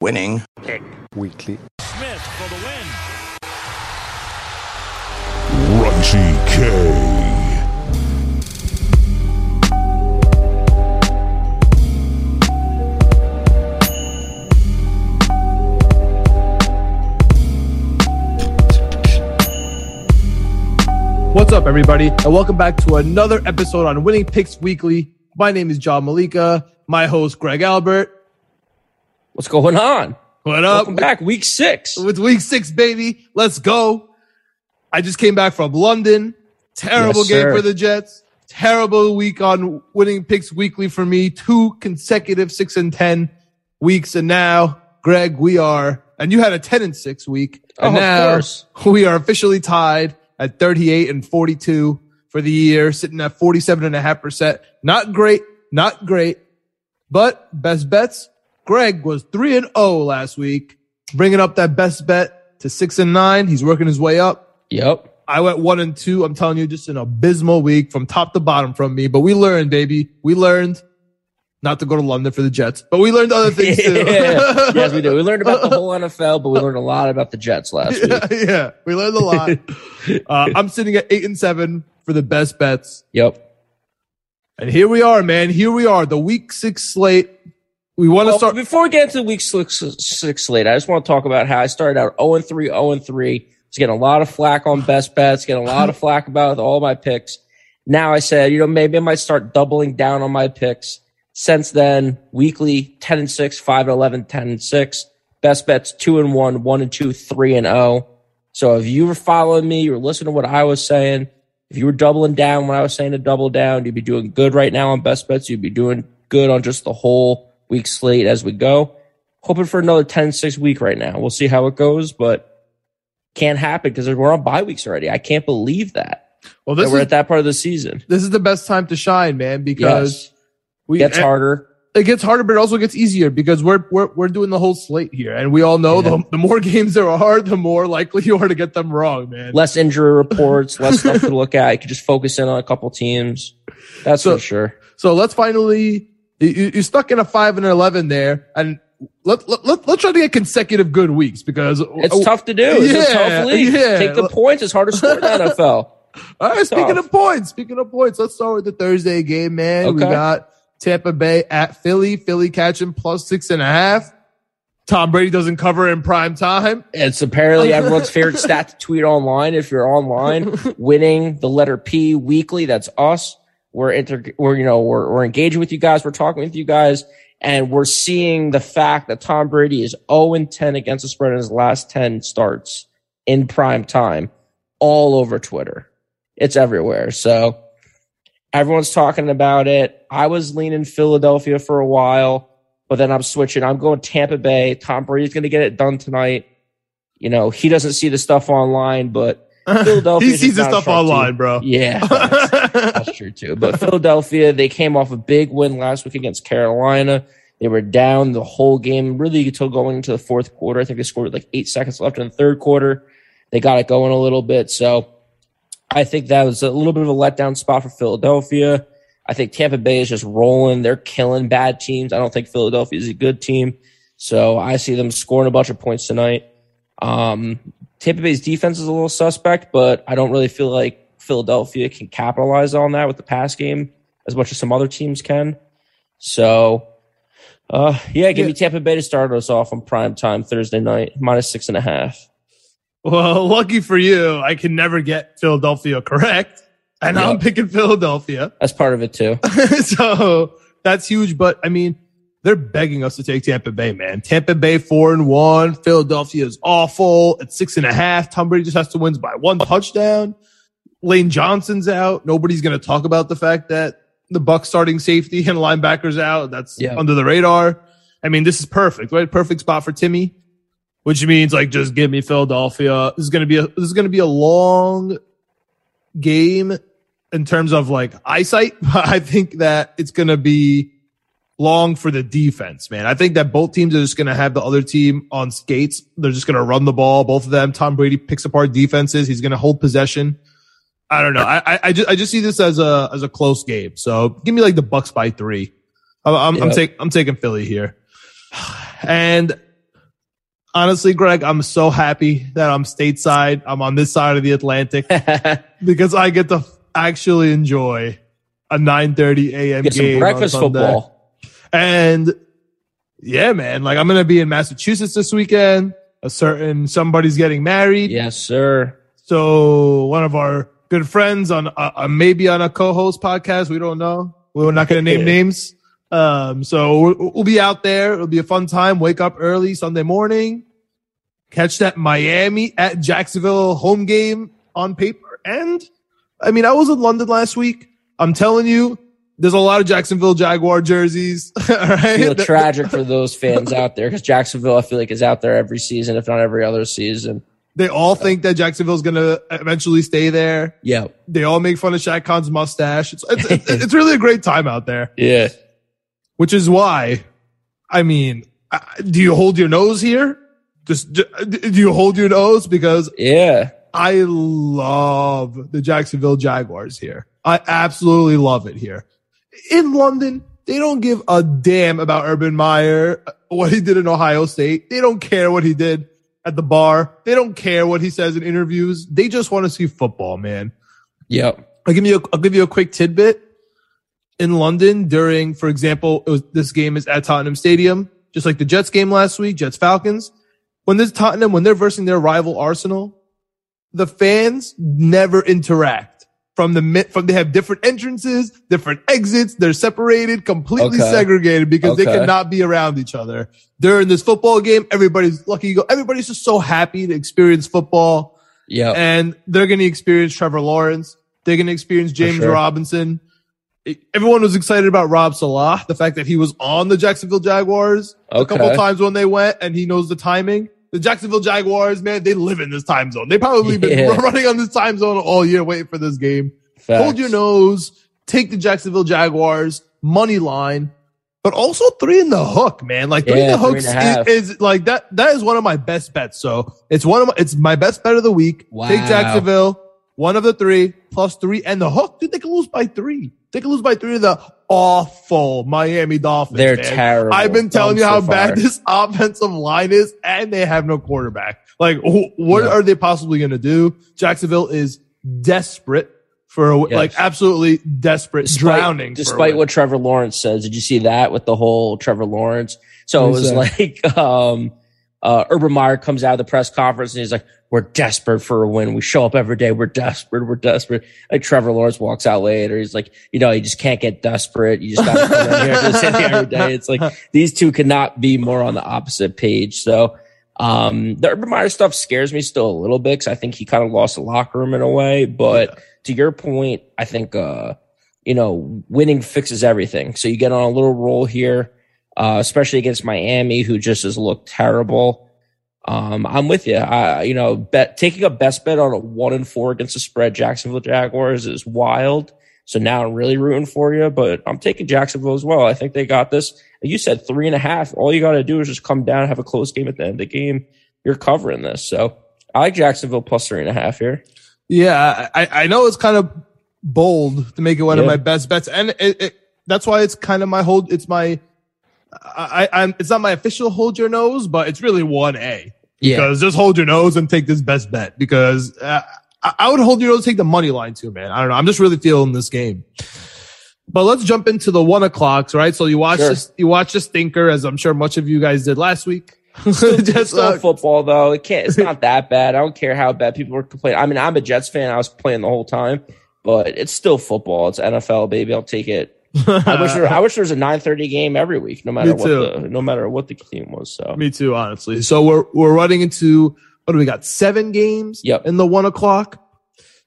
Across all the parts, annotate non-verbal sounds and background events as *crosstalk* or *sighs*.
Winning. Picks Weekly. Smith for the win. Runchy K. What's up, everybody, and welcome back to another episode on Winning Picks Weekly. My name is John Malika. My host, Greg Albert. What's going on? What up? Welcome back, week six. With week six, baby. Let's go. I just came back from London. Terrible Yes, game sir. for the Jets. Terrible week on Winning Picks Weekly for me. Two consecutive six and ten weeks, and now, Greg, we are. And you had a ten and six week, oh, and Oh, of now course. we are officially tied at thirty-eight and forty-two for the year, sitting at forty-seven and a half percent. Not great, not great, but best bets. Greg was three and zero last week, bringing up that best bet to six and nine. He's working his way up. Yep. I went one and two. I'm telling you, just an abysmal week from top to bottom from me. But we learned, baby. We learned not to go to London for the Jets, but we learned other things too. *laughs* Yeah. *laughs* yes, we do. We learned about the whole NFL, but we learned a lot about the Jets last *laughs* week. yeah, yeah, we learned a lot. uh, I'm sitting at eight and seven for the best bets. Yep. And here we are, man. Here we are, the week six slate. We want to Well, start. before we get into week six, six slate, I just want to talk about how I started out 0 and 3, 0 and 3. Was getting a lot of flack on best bets, getting a lot of flack about all my picks. Now I said, you know, maybe I might start doubling down on my picks. Since then, weekly 10 and 6, 5 and 11, 10 and 6. Best bets 2 and 1, 1 and 2, 3 and 0. So if you were following me, you were listening to what I was saying, if you were doubling down when I was saying to double down, you'd be doing good right now on best bets. You'd be doing good on just the whole week slate as we go. Hoping for another 10 6 week right now. We'll see how it goes, but can't happen because we're on bye weeks already. I can't believe that. well, that this we're is at that part of the season. this is the best time to shine, man, because Yes. we Gets eh, harder. it gets harder, but it also gets easier because we're we're we're doing the whole slate here, and we all know Yeah. the, *laughs* the more games there are, the more likely you are to get them wrong, man. Less injury reports, less *laughs* stuff to look at. You can just focus in on a couple teams. That's So- for sure. So let's finally you, you- you're stuck in a five and an eleven there, and let let let let's try to get consecutive good weeks because It's oh, tough to do. It's yeah, yeah. Take the points. It's hard to score in the *laughs* NFL. All right, speaking tough. of points, speaking of points, let's start with the Thursday game, man. We got Tampa Bay at Philly. Philly catching plus six and a half. Tom Brady doesn't cover in prime time. It's apparently *laughs* everyone's favorite stat to tweet online. If you're online, *laughs* winning the letter P weekly, that's us. We're inter, we're, you know, we're, we're engaging with you guys. We're talking with you guys and we're seeing the fact that Tom Brady is 0 and 10 against the spread in his last 10 starts in prime time all over Twitter. It's everywhere. So everyone's talking about it. I was leaning Philadelphia for a while, but then I'm switching. I'm going Tampa Bay. Tom Brady's going to get it done tonight. You know, he doesn't see the stuff online, but *laughs* Philadelphia he sees the stuff online, bro. Yeah, *laughs* that's, true too. But *laughs* Philadelphia, they came off a big win last week against Carolina. They were down the whole game, really until going into the fourth quarter. I think they scored like eight seconds left in the third quarter. They got it going a little bit. So I think that was a little bit of a letdown spot for Philadelphia. I think Tampa Bay is just rolling. They're killing bad teams. I don't think Philadelphia is a good team. So I see them scoring a bunch of points tonight. Um, Tampa Bay's defense is a little suspect, but I don't really feel like Philadelphia can capitalize on that with the pass game as much as some other teams can. So, uh, yeah, give Yeah. me Tampa Bay to start us off on prime time Thursday night, minus six and a half. Well, lucky for you, I can never get Philadelphia correct. And I'm picking Philadelphia. That's part of it too. *laughs* so that's huge. But I mean, they're begging us to take Tampa Bay, man. Tampa Bay four and one. Philadelphia is awful at six and a half. Tom Brady just has to win by one touchdown. Lane Johnson's out. Nobody's going to talk about the fact that the Buck starting safety and linebackers out. That's Yeah. under the radar. I mean, this is perfect, right? Perfect spot for Timmy. which means like just give me Philadelphia. This is gonna be a this is gonna be a long game in terms of like eyesight. *laughs* I think that it's gonna be long for the defense, man. I think that both teams are just going to have the other team on skates. They're just going to run the ball. Both of them. Tom Brady picks apart defenses. He's going to hold possession. I don't know. I, I, I just I just see this as a as a close game. So give me like the Bucks by three. I'm I'm, yep. I'm, take, I'm taking Philly here. And honestly, Greg, I'm so happy that I'm stateside. I'm on this side of the Atlantic *laughs* because I get to actually enjoy a 9:30 a.m. Get game. breakfast football. And yeah, man, like I'm going to be in Massachusetts this weekend. A certain somebody's getting married. Yes, sir. So one of our good friends on uh, uh maybe on a co-host podcast. We don't know. We're not going to name names. Um, so we'll, we'll be out there. It'll be a fun time. Wake up early Sunday morning, catch that Miami at Jacksonville home game on paper. And I mean, I was in London last week. I'm telling you, there's a lot of Jacksonville Jaguar jerseys. *laughs* right? I feel tragic for those fans out there because Jacksonville, I feel like, is out there every season, if not every other season. They all think that Jacksonville's going to eventually stay there. Yeah. They all make fun of Shad Khan's mustache. It's, it's, it's, it's really a great time out there. *laughs* Yeah. Which is why, I mean, do you hold your nose here? Just, do you hold your nose? Because yeah, I love the Jacksonville Jaguars here. I absolutely love it here in London, they don't give a damn about Urban Meyer, uh, what he did in Ohio State. They don't care what he did at the bar. They don't care what he says in interviews. They just want to see football, man. Yep. I'll give you a, I'll give you a quick tidbit. In London, during, for example, was, this game is at Tottenham Stadium, just like the Jets game last week, Jets Falcons. When this Tottenham, when they're versing their rival Arsenal, the fans never interact from the from they have different entrances, different exits. They're separated, completely okay. segregated because okay. they cannot be around each other. During this football game, everybody's lucky. Everybody's just so happy to experience football. Yeah. And they're going to experience Trevor Lawrence. They're going to experience James sure. Robinson. Everyone was excited about Rob Saleh, the fact that he was on the Jacksonville Jaguars okay. a couple times when they went and he knows the timing the Jacksonville Jaguars, man, they live in this time zone. They probably *laughs* yeah. been *laughs* running on this time zone all year waiting for this game. Facts. Hold your nose, take the Jacksonville Jaguars, money line, but also three in the hook, man. Like three yeah, in the hooks is, is, like that. That is one of my best bets. So it's one of my, it's my best bet of the week. Wow. Take Jacksonville, one of the three plus three and the hook. Dude, they can lose by three. They can lose by three to the awful Miami Dolphins. They're man. terrible. I've been telling you how so bad this *laughs* offensive line is, and they have no quarterback. Like, what yeah. are they possibly going to do? Jacksonville is desperate for a, yes. like absolutely desperate, despite, drowning. Despite what Trevor Lawrence says, did you see that with the whole Trevor Lawrence? So it was like, *laughs* um, uh, Urban Meyer comes out of the press conference and he's like, we're desperate for a win. We show up every day. We're desperate. We're desperate. Like Trevor Lawrence walks out later. He's like, you know, you just can't get desperate. You just got to come in here and sit here every day. It's like *laughs* these two cannot be more on the opposite page. So, um, the Urban Meyer stuff scares me still a little bit because I think he kind of lost the locker room in a way. But yeah. to your point, I think, uh, you know, winning fixes everything. So you get on a little roll here, uh, especially against Miami, who just has looked terrible. Um, I'm with you. I, you know, bet taking a best bet on a one and four against the spread Jacksonville Jaguars is wild. So now I'm really rooting for you, but I'm taking Jacksonville as well. I think they got this. You said three and a half. All you got to do is just come down and have a close game at the end of the game. You're covering this. So I like Jacksonville plus three and a half here. Yeah. I, I know it's kind of bold to make it one yeah. of my best bets. And it, it, that's why it's kind of my hold. It's my, I, I'm, it's not my official hold your nose, but it's really one A. Yeah. Because just hold your nose and take this best bet because uh, I would hold your nose, take the money line too, man. I don't know. I'm just really feeling this game. But let's jump into the one o'clocks, right? So you watch sure. this, you watch the stinker, as I'm sure much of you guys did last week. *laughs* just still uh, football though. It can't. It's not that bad. I don't care how bad people were complaining. I mean, I'm a Jets fan. I was playing the whole time, but it's still football. It's NFL, baby. I'll take it. I wish there, I wish there was a 9:30 game every week, no matter what the no matter what the team was. So me too, honestly. So we're we're running into what do we got? Seven games. Yep. In the one o'clock.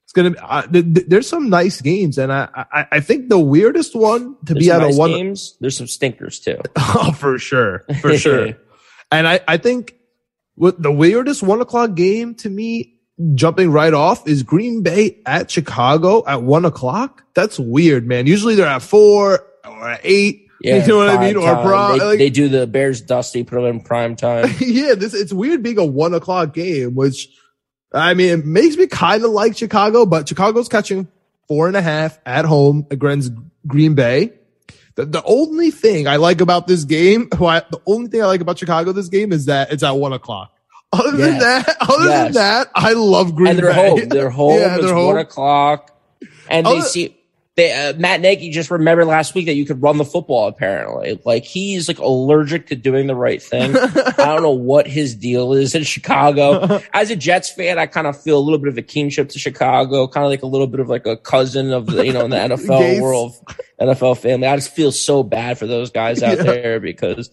It's gonna. Be, uh, th- th- there's some nice games, and I, I I think the weirdest one to there's be out nice of one games. There's some stinkers too. *laughs* oh, for sure, for sure. *laughs* and I I think what the weirdest one o'clock game to me, jumping right off, is Green Bay at Chicago at one o'clock. That's weird, man. Usually they're at four or at eight. Yeah, *laughs* you know what I mean? Or time. pro, they, like- they do the Bears dusty, put them in prime time. *laughs* yeah, this it's weird being a one o'clock game, which I mean it makes me kind of like Chicago, but Chicago's catching four and a half at home against Green Bay. The, the only thing I like about this game, why the only thing I like about Chicago this game is that it's at one o'clock. Other than that, other Yes. than that, I love Green and they're Bay. home. *laughs* They're home. Yeah, it's they're one home. o'clock, and they see. They, uh, Matt Nagy just remembered last week that you could run the football. Apparently, like he's like allergic to doing the right thing. *laughs* I don't know what his deal is in Chicago. *laughs* As a Jets fan, I kind of feel a little bit of a kinship to Chicago, kind of like a little bit of like a cousin of the you know in the NFL Gates. world, NFL family. I just feel so bad for those guys out Yeah. there because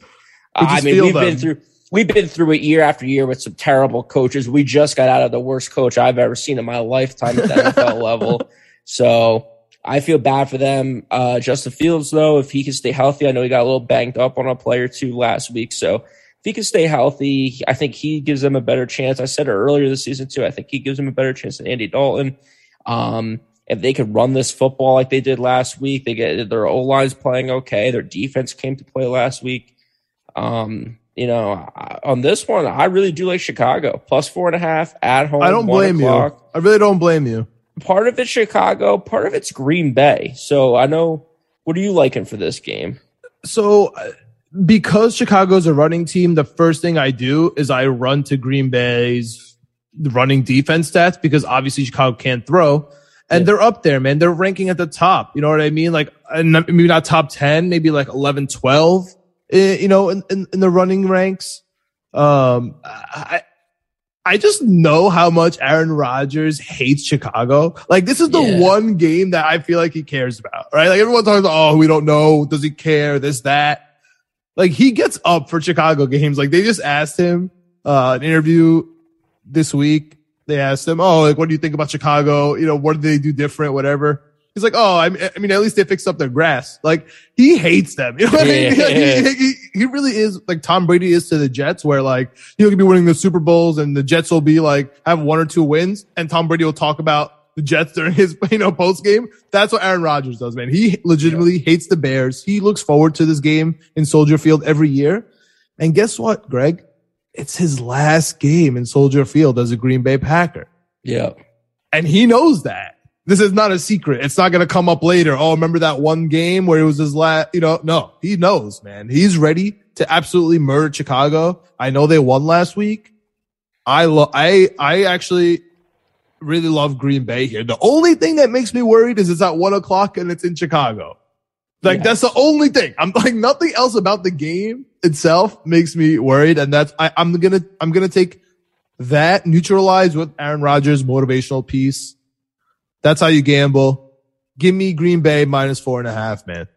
I mean we've been through we've been through it year after year with some terrible coaches. We just got out of the worst coach I've ever seen in my lifetime at the *laughs* NFL level. So I feel bad for them. Uh, Justin Fields, though, if he can stay healthy, I know he got a little banged up on a play or two last week. So if he can stay healthy, I think he gives them a better chance. I said it earlier this season too. I think he gives them a better chance than Andy Dalton. Um, if they could run this football like they did last week, they get their O line's playing okay. Their defense came to play last week. Um, you know, on this one, I really do like Chicago plus four and a half at home. I don't blame you. I really don't blame you. Part of it's Chicago, part of it's Green Bay. So I know. What are you liking for this game? So uh, because Chicago's a running team, the first thing I do is I run to Green Bay's running defense stats because obviously Chicago can't throw. And Yeah. they're up there, man. They're ranking at the top. You know what I mean? Like, maybe not top 10, maybe like 11, 12, eh, you know, in, in, in the running ranks. Um, I, I just know how much Aaron Rodgers hates Chicago. Like, this is the Yeah. one game that I feel like he cares about, right? Like, everyone talks about, oh, we don't know. Does he care? This, that. Like, he gets up for Chicago games. Like, they just asked him, uh, an interview this week. They asked him, oh, like, what do you think about Chicago? You know, what do they do different? Whatever. He's like, oh, I mean, at least they fixed up their grass. Like, he hates them. *laughs* You know what I mean? Yeah. Like, he, he, he really is like Tom Brady is to the Jets, where like he'll be winning the Super Bowls and the Jets will be like have one or two wins, and Tom Brady will talk about the Jets during his *laughs* you know post game. That's what Aaron Rodgers does, man. He legitimately hates the Bears. He looks forward to this game in Soldier Field every year. And guess what, Greg? It's his last game in Soldier Field as a Green Bay Packer. Yeah. And he knows that. This is not a secret. It's not going to come up later. Oh, remember that one game where it was his last, you know, no, he knows, man. He's ready to absolutely murder Chicago. I know they won last week. I love, I, I actually really love Green Bay here. The only thing that makes me worried is it's at one o'clock and it's in Chicago. Like that's the only thing. I'm like nothing else about the game itself makes me worried. And that's, I, I'm going to, I'm going to take that neutralized with Aaron Rodgers motivational piece. That's how you gamble. Give me Green Bay minus four and a half, man.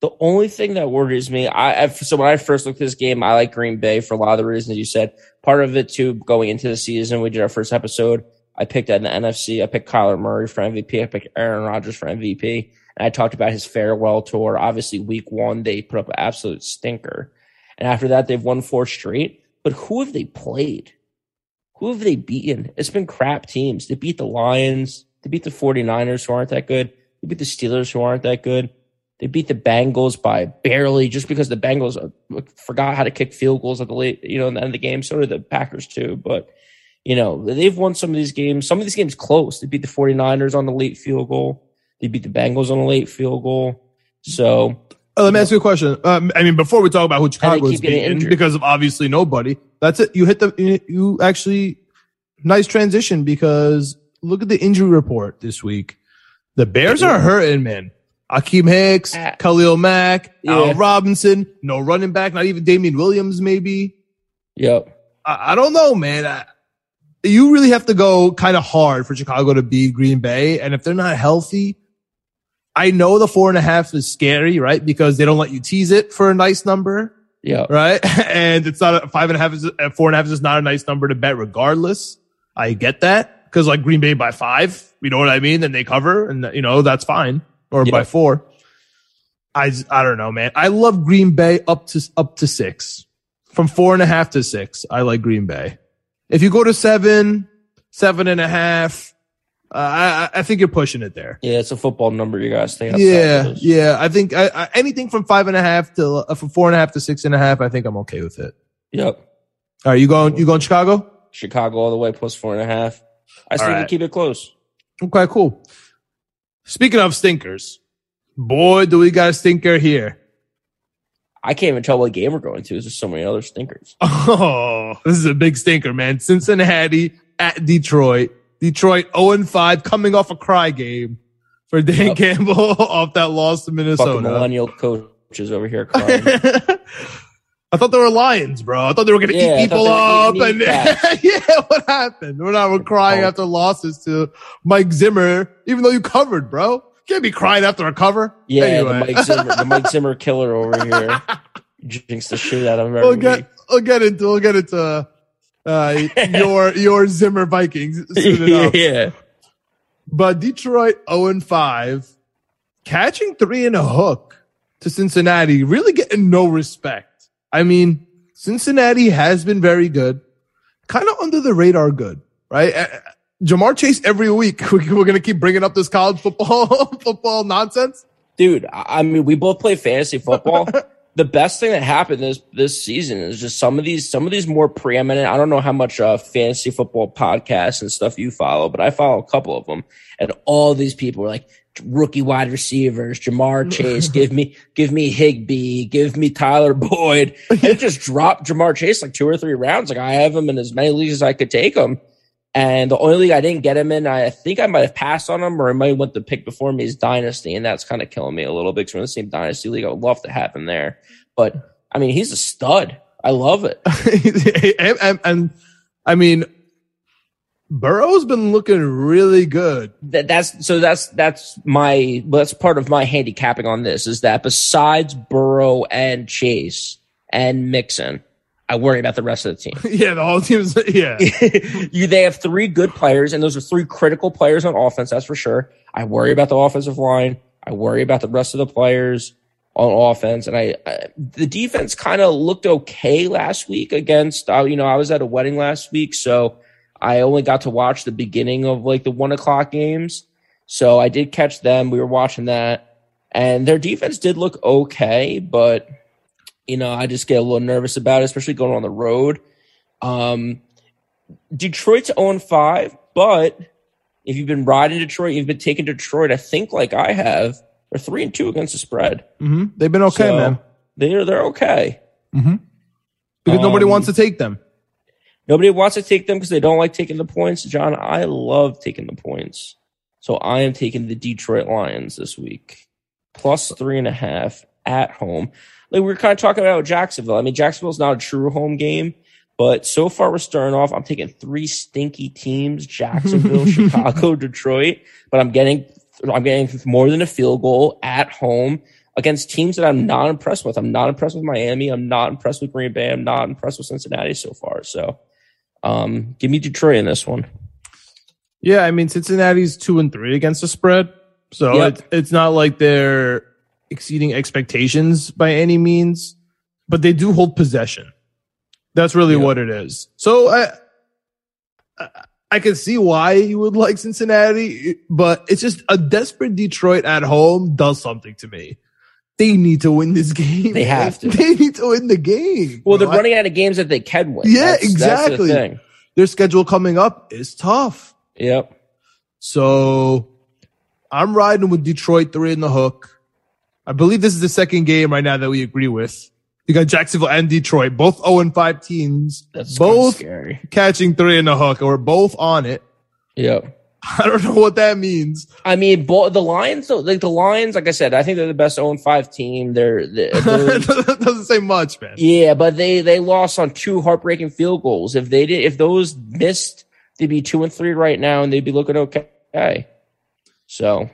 The only thing that worries me, I so when I first looked at this game, I like Green Bay for a lot of the reasons you said. Part of it too, going into the season, we did our first episode. I picked at the NFC. I picked Kyler Murray for MVP. I picked Aaron Rodgers for MVP. And I talked about his farewell tour. Obviously, week one, they put up an absolute stinker. And after that, they've won four straight. But who have they played? Who have they beaten? It's been crap teams. They beat the Lions. They beat the 49ers, who aren't that good. They beat the Steelers, who aren't that good. They beat the Bengals by barely just because the Bengals uh, forgot how to kick field goals at the late, you know, in the end of the game. So did the Packers too. But, you know, they've won some of these games. Some of these games close. They beat the 49ers on the late field goal. They beat the Bengals on a late field goal. So Uh, let me ask you a question. Um, I mean, before we talk about who Chicago is beating, because of obviously nobody. That's it. You hit the. You actually nice transition because look at the injury report this week. The Bears are hurting, man. Akiem Hicks, Uh, Khalil Mack, Al. Robinson, no running back, not even Damien Williams, maybe. yep. I, I don't know, man. I, you really have to go kind of hard for Chicago to beat Green Bay. And if they're not healthy, I know the four and a half is scary, right? Because they don't let you tease it for a nice number, Yep. right? *laughs* And it's not a five and a half is a four and a half is just not a nice number to bet regardless. I get that. Cause like Green Bay by five, you know what I mean? Then they cover and you know, that's fine. Or Yeah. by four. I, I don't know, man. I love Green Bay up to, up to six from four and a half to six, I like Green Bay. If you go to seven, seven and a half, uh, I, I think you're pushing it there. Yeah, it's a football number. You guys think? Yeah, yeah. I think I, I, anything from five and a half to uh, from four and a half to six and a half, I think I'm okay with it. Yep. All right, you going? You going Chicago? Chicago all the way plus four and a half. I still right. keep it close. Okay, cool. Speaking of stinkers, boy, do we got a stinker here. I can't even tell what game we're going to. There's just so many other stinkers. *laughs* Oh, this is a big stinker, man. Cincinnati at Detroit. Detroit 0 5 coming off a cry game for Dan Yep. Campbell *laughs* off that loss to Fucking Minnesota. millennial coaches over here crying. *laughs* I thought they were lions, bro. I thought they were going to Yeah, eat people up. And *laughs* yeah, what happened? We're not we're crying Oh. after losses to Mike Zimmer, even though you covered, bro. Can't be crying after a cover. Yeah, Anyway. the Mike Zimmer, the Mike *laughs* Zimmer killer over here. *laughs* Jinx the shit out of him every we'll get week. we'll get into we'll get into uh, your your Zimmer Vikings soon enough. yeah. But Detroit 0 and 5, catching three in a hook to Cincinnati, really getting no respect. I mean, Cincinnati has been very good, kind of under the radar good, right? Ja'Marr Chase every week. *laughs* We're going to keep bringing up this college football *laughs* football nonsense. Dude, I mean, we both play fantasy football. *laughs* the best thing that happened this this season is just some of these some of these more preeminent. I don't know how much uh, fantasy football podcasts and stuff you follow, but I follow a couple of them, and all these people were like rookie wide receivers, Ja'Marr *laughs* Chase, give me give me Higby, give me Tyler Boyd, *laughs* and it just dropped Ja'Marr Chase like two or three rounds. Like I have him in as many leagues as I could take him. And the only league I didn't get him in, I think I might have passed on him or I might have went the pick before me is Dynasty. And that's kind of killing me a little bit because we're in the same Dynasty league. I would love to have him there. But I mean, he's a stud. I love it. *laughs* and, and, and, I mean, Burrow's been looking really good. That, that's so that's that's my that's part of my handicapping on this is that besides Burrow and Chase and Mixon, I worry about the rest of the team. *laughs* yeah, the whole team's, yeah. *laughs* you they have three good players, and those are three critical players on offense. That's for sure. I worry about the offensive line. I worry about the rest of the players on offense, and I, I the defense kind of looked okay last week against. Uh, you know, I was at a wedding last week, so I only got to watch the beginning of like the one o'clock games. So I did catch them. We were watching that, and their defense did look okay, but you know, I just get a little nervous about it, especially going on the road. Um, Detroit's 0 5, but if you've been riding Detroit, you've been taking Detroit, I think like I have, they're 3 and 2 against the spread. hmm They've been okay, So, man. They're, they're okay. Because nobody um, wants to take them. Nobody wants to take them because they don't like taking the points. John, I love taking the points. So I am taking the Detroit Lions this week. Plus three and a half at home. Like we are kind of talking about Jacksonville. I mean, Jacksonville's not a true home game, but so far we're starting off. I'm taking three stinky teams: Jacksonville, *laughs* Chicago, Detroit. But I'm getting, I'm getting more than a field goal at home against teams that I'm not impressed with. I'm not impressed with Miami. I'm not impressed with Green Bay. I'm not impressed with Cincinnati so far. So, um, give me Detroit in this one. Yeah, I mean Cincinnati's two and three against the spread, so Yep. it's it's not like they're exceeding expectations by any means, but they do hold possession. That's really Yeah. what it is. So I, I I can see why you would like Cincinnati, but it's just a desperate Detroit at home does something to me. They need to win this game. They have *laughs* to. They need to win the game. Well, they're. Running out of games that they can win. Yeah, That's- exactly. That's the thing. Their schedule coming up is tough. Yep. So I'm riding with Detroit three in the hook. I believe this is the second game right now that we agree with. You got Jacksonville and Detroit, both 0 and 5 teams, That's both scary. catching three in the hook, or both on it. Yep. *laughs* I don't know what that means. I mean, bo- the Lions, though, like the Lions, like I said, I think they're the best 0 5 team. They're, they're, *laughs* they're that doesn't say much, man. yeah, but they they lost on two heartbreaking field goals. If they did, if those missed, they'd be two and three right now, and they'd be looking okay. So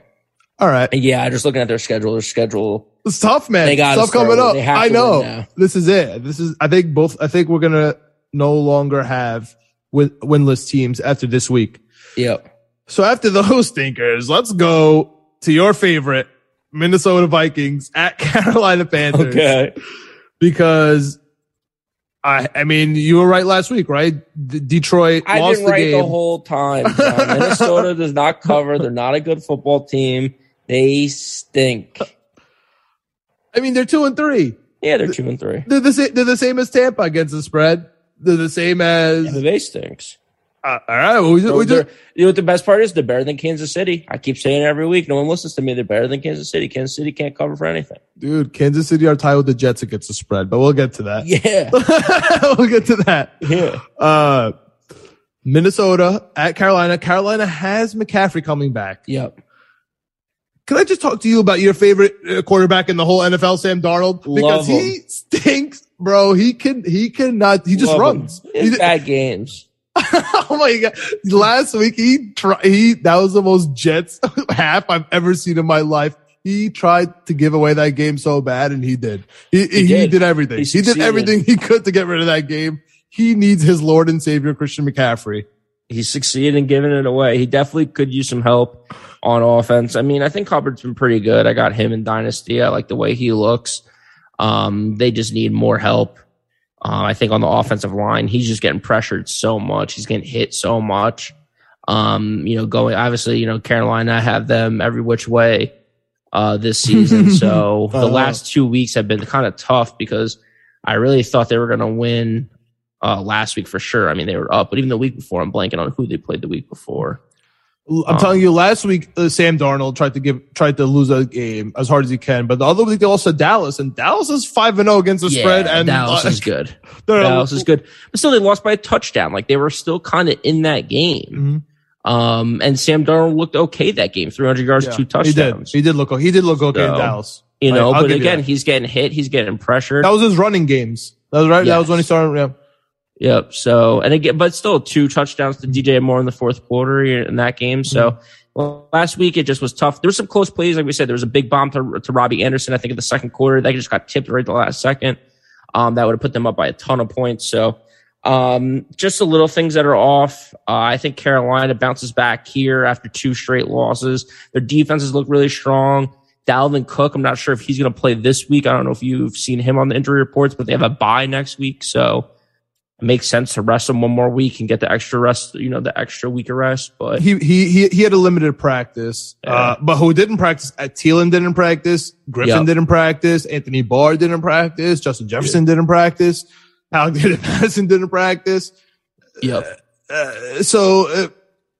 All right. yeah, just looking at their schedule, their schedule. It's tough, man. They gotta Stuff coming up. I know. This is it. This is, I think both, I think we're going to no longer have win, winless teams after this week. Yep. So after those *laughs* stinkers, let's go to your favorite Minnesota Vikings at *laughs* Carolina Panthers. Okay. Because I, I mean, you were right last week, right? D- Detroit I've lost the right game. the whole time. *laughs* Minnesota does not cover. They're not a good football team. They stink. I mean, they're two and three. Yeah, they're two and three. They're the same. They're the same as Tampa against the spread. They're the same as. Tampa Bay stinks. Uh, all right, well, we, just, we you know what the best part is? They're better than Kansas City. I keep saying it every week. No one listens to me. They're better than Kansas City. Kansas City can't cover for anything. dude, Kansas City are tied with the Jets against the spread, but we'll get to that. Yeah. *laughs* we'll get to that. Yeah. Uh, Minnesota at Carolina. Carolina has McCaffrey coming back. Yep. Can I just talk to you about your favorite uh, quarterback in the whole NFL, Sam Darnold? Because he stinks, bro. He can, he cannot, he just Love runs. It's He- bad games. *laughs* oh my god! Last week he tried. He that was the most Jets *laughs* half I've ever seen in my life. He tried to give away that game so bad, and he did. He he, did. did. everything. He He, did everything he could to get rid of that game. He needs his Lord and Savior Christian McCaffrey. He succeeded in giving it away. He definitely could use some help on offense. I mean, I think Hubbard's been pretty good. I got him in Dynasty. I like the way he looks. Um, they just need more help. Uh, I think on the offensive line, he's just getting pressured so much. He's getting hit so much. Um, you know, going obviously, you know, Carolina have them every which way uh, this *laughs* season. So the Uh. last two weeks have been kind of tough because I really thought they were going to win uh, last week for sure. I mean, they were up, but even the week before, I'm blanking on who they played the week before. I'm Um, telling you, last week uh, Sam Darnold tried to give tried to lose a game as hard as he can, but the other week they lost to Dallas, and Dallas is five and zero against the spread. And Dallas uh, is good. *laughs* Dallas is good, but still, they lost by a touchdown. Like they were still kind of in that game. Mhm. Um, and Sam Darnold looked okay that game, 300 yards, Yeah, two He did. touchdowns. He did look. He did look okay in Dallas. You know, I'll but again, he's getting hit, he's getting pressured. That was his running games. That was right. That was when he started. Yeah. Yep. So, and again, but still two touchdowns to DJ Moore in the fourth quarter in that game. So Mm-hmm. well, last week it just was tough. There were some close plays. Like we said, there was a big bomb to, to Robbie Anderson. I think in the second quarter that just got tipped right at the last second. Um, that would have put them up by a ton of points. So, um, just the little things that are off. Uh, I think Carolina bounces back here after two straight losses. Their defenses look really strong. Dalvin Cook, I'm not sure if he's going to play this week. I don't know if you've seen him on the injury reports, but they have a bye next week. So makes sense to rest him one more week and get the extra rest, you know, the extra week of rest. But He he he he had a limited practice. Yeah. Uh, but who didn't practice? At Thielen didn't practice. Griffin Yep. didn't practice. Anthony Barr didn't practice. Justin Jefferson didn't practice. Alexander *laughs* Mattison didn't practice. yep. Uh, so uh,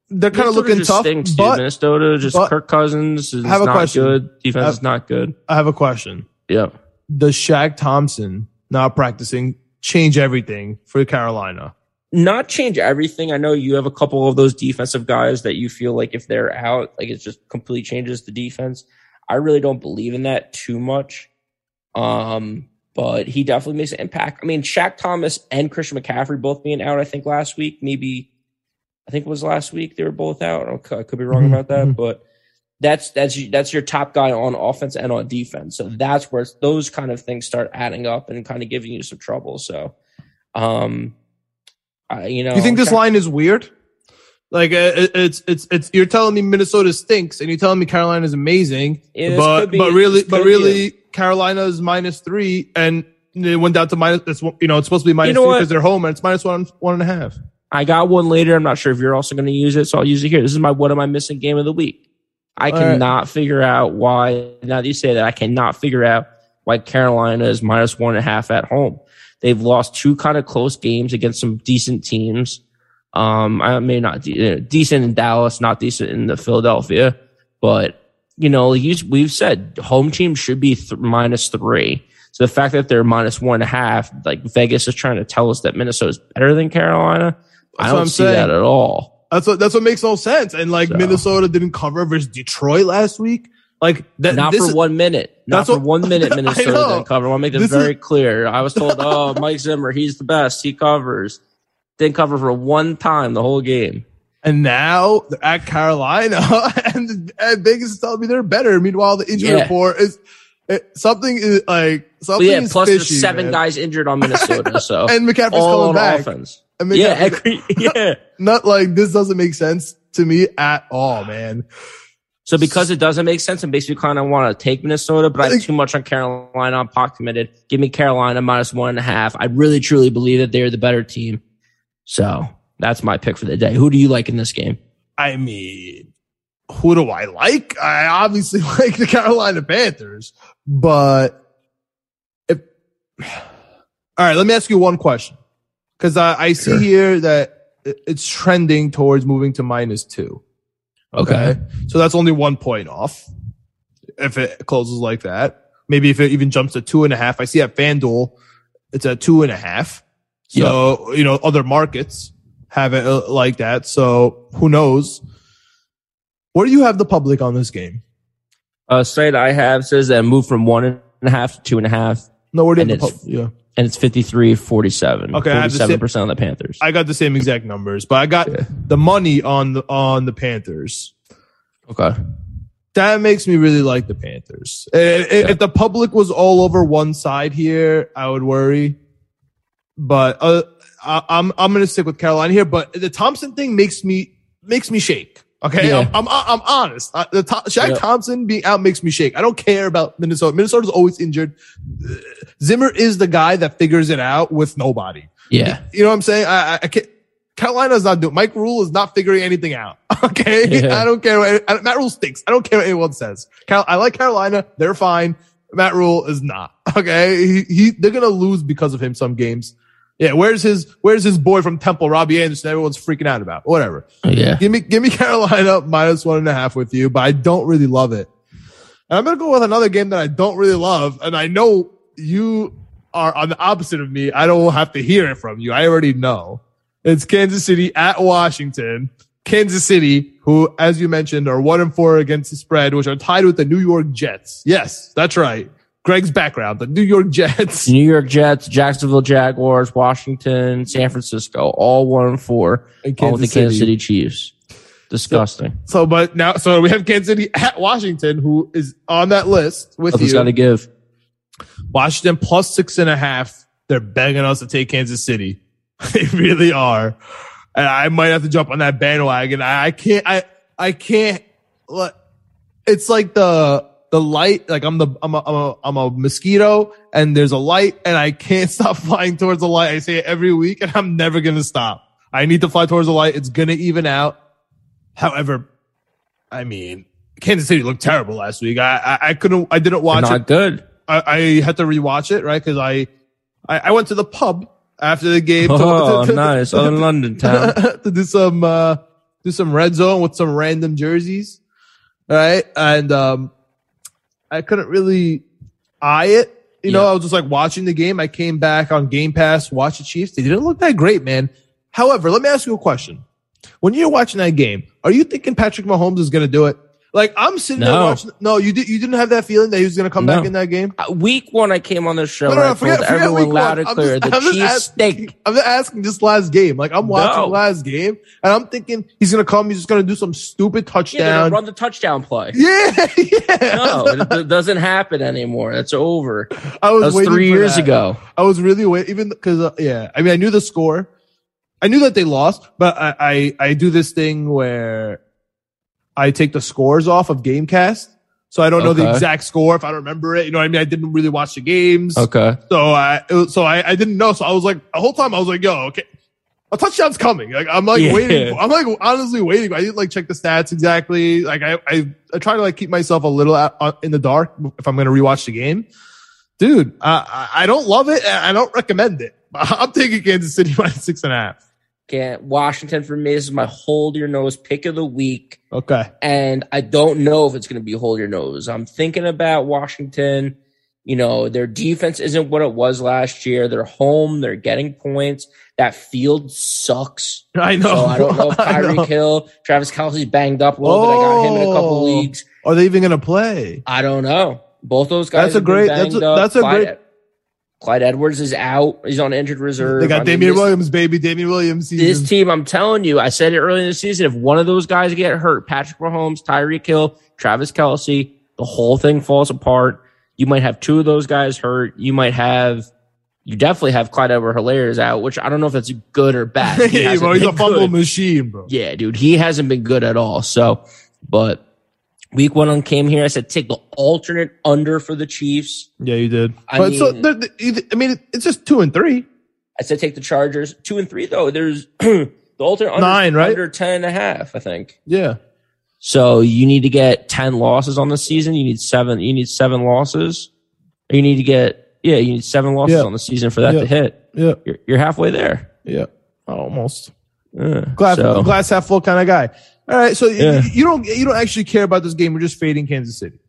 they're kind of looking tough. stinks, dude. but Minnesota just but- Kirk Cousins is I have a not question. good. Defense I- is not good. I have a question. Yep. Does Shaq Thompson not practicing change everything for Carolina? not change everything. I know you have a couple of those defensive guys that you feel like if they're out, like it just completely changes the defense. I really don't believe in that too much. Um, but he definitely makes an impact. I mean, Shaq Thomas and Christian McCaffrey both being out, I think last week, maybe I think it was last week they were both out. I could be wrong Mhm, about that, mhm. but that's that's that's your top guy on offense and on defense. So that's where those kind of things start adding up and kind of giving you some trouble. So, um, I, you know, you think this line is weird? Like uh, it's it's it's you're telling me Minnesota stinks and you're telling me Carolina is amazing, Yeah, but be- but really but be really Carolina is minus three and it went down to minus. It's you know it's supposed to be minus know three because they're home and it's minus one one and a half. I got one later. I'm not sure if you're also going to use it, so I'll use it here. This is my what am I missing game of the week. I All right. cannot figure out why. Now that you say that, I cannot figure out why Carolina is minus one and a half at home. They've lost two kind of close games against some decent teams. Um, I may not de- uh, decent in Dallas, not decent in the Philadelphia, but you know, you, we've said home team should be th- minus three. So the fact that they're minus one and a half, like Vegas is trying to tell us that Minnesota's better than Carolina. I don't see saying. that at all. That's what that's what makes no sense. And like So. Minnesota didn't cover versus Detroit last week. Like that. Not for is- one minute. Not for what- one *laughs* minute. Minnesota didn't cover. I want to make this, This is- very clear. I was told, oh, Mike Zimmer, he's the best. He covers. Didn't cover for one time the whole game. And now they're at Carolina, *laughs* and, and Vegas is telling me they're better. Meanwhile, the injury Yeah. report is it, something is like But something yeah, is plus fishy, there's seven man. guys injured on Minnesota. So *laughs* and McCaffrey's all coming back. offense. And Yeah, McCaffrey- agree. *laughs* yeah. not like this doesn't make sense to me at all, man. So because it doesn't make sense, I'm basically kind of want to take Minnesota, but I have too much on Carolina. I'm pot committed. Give me Carolina minus one and a half. I really truly believe that they're the better team. So that's my pick for the day. Who do you like in this game? I mean, who do I like? I obviously *laughs* like the Carolina Panthers, but if, *sighs* all right, let me ask you one question. Cause I, I see Sure. here that it's trending towards moving to minus two. Okay. So that's only one point off if it closes like that. Maybe if it even jumps to two and a half. I see at FanDuel, it's at two and a half. So, you know, other markets have it uh, like that. So who knows? Where do you have the public on this game? Uh, site I have says that move from one and a half to two and a half, No, where do you have the it's- public? Yeah. And it's 53 47. Okay, I have the same- 47% on the Panthers. I got the same exact numbers, but I got Yeah. the money on the, on the Panthers. okay. that makes me really like the Panthers. I- I- If the public was all over one side here, I would worry. But uh, I, I'm I'm gonna stick with Carolina here. But the Thompson thing makes me makes me shake. Okay, Yeah. I'm, I'm I'm honest. Uh, the Shaq Yeah. Thompson being out makes me shake. I don't care about Minnesota. Minnesota's always injured. Uh, Zimmer is the guy that figures it out with nobody. Yeah. You know what I'm saying? I, I, I can't. Carolina's not doing. Mike Rhule is not figuring anything out. *laughs* Okay, Yeah. I don't care. What, I, Matt Rhule stinks. I don't care what anyone says. Cal, I like Carolina. They're fine. Matt Rhule is not. *laughs* Okay, he, he they're gonna lose because of him some games. Yeah, where's his Where's his boy from Temple, Robbie Anderson? Everyone's freaking out about. Whatever. Yeah. Give me give me *laughs* Carolina minus one and a half with you, but I don't really love it. And I'm gonna go with another game that I don't really love, and I know you are on the opposite of me. I don't have to hear it from you. I already know. It's Kansas City at Washington. Kansas City, who, as you mentioned, are one and four against the spread, which are tied with the New York Jets. Yes, that's right. Greg's background, the New York Jets. *laughs* New York Jets, Jacksonville Jaguars, Washington, San Francisco, all one and four, And all with the Kansas City Chiefs. Disgusting. So, but now, so we have Kansas City at Washington, who is on that list with Nothing's you. got to give. Washington plus six and a half. They're begging us to take Kansas City. *laughs* they really are. And I might have to jump on that bandwagon. I, I can't, I, I can't, it's like the, the light, like I'm the, I'm a, I'm a, I'm a mosquito and there's a light and I can't *laughs* stop flying towards the light. I say it every week and I'm never going to stop. I need to fly towards the light. It's going to even out. However, I mean, Kansas City looked terrible last week. I, I, I couldn't, I didn't watch Not it. good. I, I had to rewatch it, right? Cause I, I, I went to the pub after the game. to- Oh, to- to- nice. Other London *laughs* town. to do some, uh, do some red zone with some random jerseys. Right. And, um, I couldn't really eye it. You know, Yeah. I was just like watching the game. I came back on Game Pass, watched the Chiefs. They didn't look that great, man. However, let me ask you a question. When you're watching that game, are you thinking Patrick Mahomes is going to do it? Like I'm sitting there No. watching. No, you did. You didn't have that feeling that he was going to come No. back in that game. Uh, Week one, I came on the show No, no, no, I forget, told forget everyone week loud one. and I'm clear just- the I'm just Chiefs asking- stink. I'm just asking this last game. Like I'm watching No. last game, and I'm thinking he's gonna come. He's just gonna do some stupid touchdown. gonna run the touchdown play. *laughs* yeah, yeah. No, it, it doesn't happen anymore. That's over. I was, That was three years that. ago. I was really waiting, even because uh, yeah. I mean, I knew the score. I knew that they lost, but I, I I do this thing where I take the scores off of GameCast, so I don't know the exact score if I don't remember it. You know what I mean? I didn't really watch the games. Okay. So I, was- so I, I didn't know. So I was like, the whole time I was like, yo, okay, a touchdown's coming. Like I'm like Yeah. waiting. For, I'm like honestly waiting. I didn't like check the stats exactly. Like I, I, I try to like keep myself a little out, uh, in the dark if I'm going to rewatch the game. Dude, I, I I don't love it. I don't recommend it. *laughs* I'm taking Kansas City minus six and a half. Can't Washington for me. This is my hold your nose pick of the week. Okay. and I don't know if it's going to be hold your nose. I'm thinking about Washington. You know, their defense isn't what it was last year. They're home. They're getting points. That field sucks. I know. So I don't know if. *laughs* Tyreek Hill, Travis Kelce's banged up a little bit. I got him in a couple Oh. leagues. Are they even going to play? I don't know. Both those guys. That's a great- that's a- that's a great- Clyde Edwards is out. He's on injured reserve. They got I Damien Williams, baby. Damien Williams. this team, I'm telling you, I said it early in the season. If one of those guys get hurt, Patrick Mahomes, Tyreek Hill, Travis Kelce, the whole thing falls apart. You might have two of those guys hurt. You might have, you definitely have Clyde Edwards-Helaire's out, which I don't know if that's good or bad. *laughs* He Yeah, bro, he's a fumble good. machine, bro. Yeah, dude, he hasn't been good at all. So, but Week one on came here. I said take the alternate under for the Chiefs. Yeah, you did. I but so, mean- they're- they- I mean, it's just two and three. I said take the Chargers. Two and three though. There's *clears throat* the alternate under, Nine, right? under 10 and a half, I think. Yeah. So you need to get 10 losses on the season. You need seven, you need seven losses. You need to get, yeah, you need seven losses Yeah. on the season for that Yeah. to hit. Yeah. You're, you're halfway there. Yeah. Almost. Yeah. Glass, So- glass half full kind of guy. All right. So Yeah. you don't you don't actually care about this game. We're just fading Kansas City.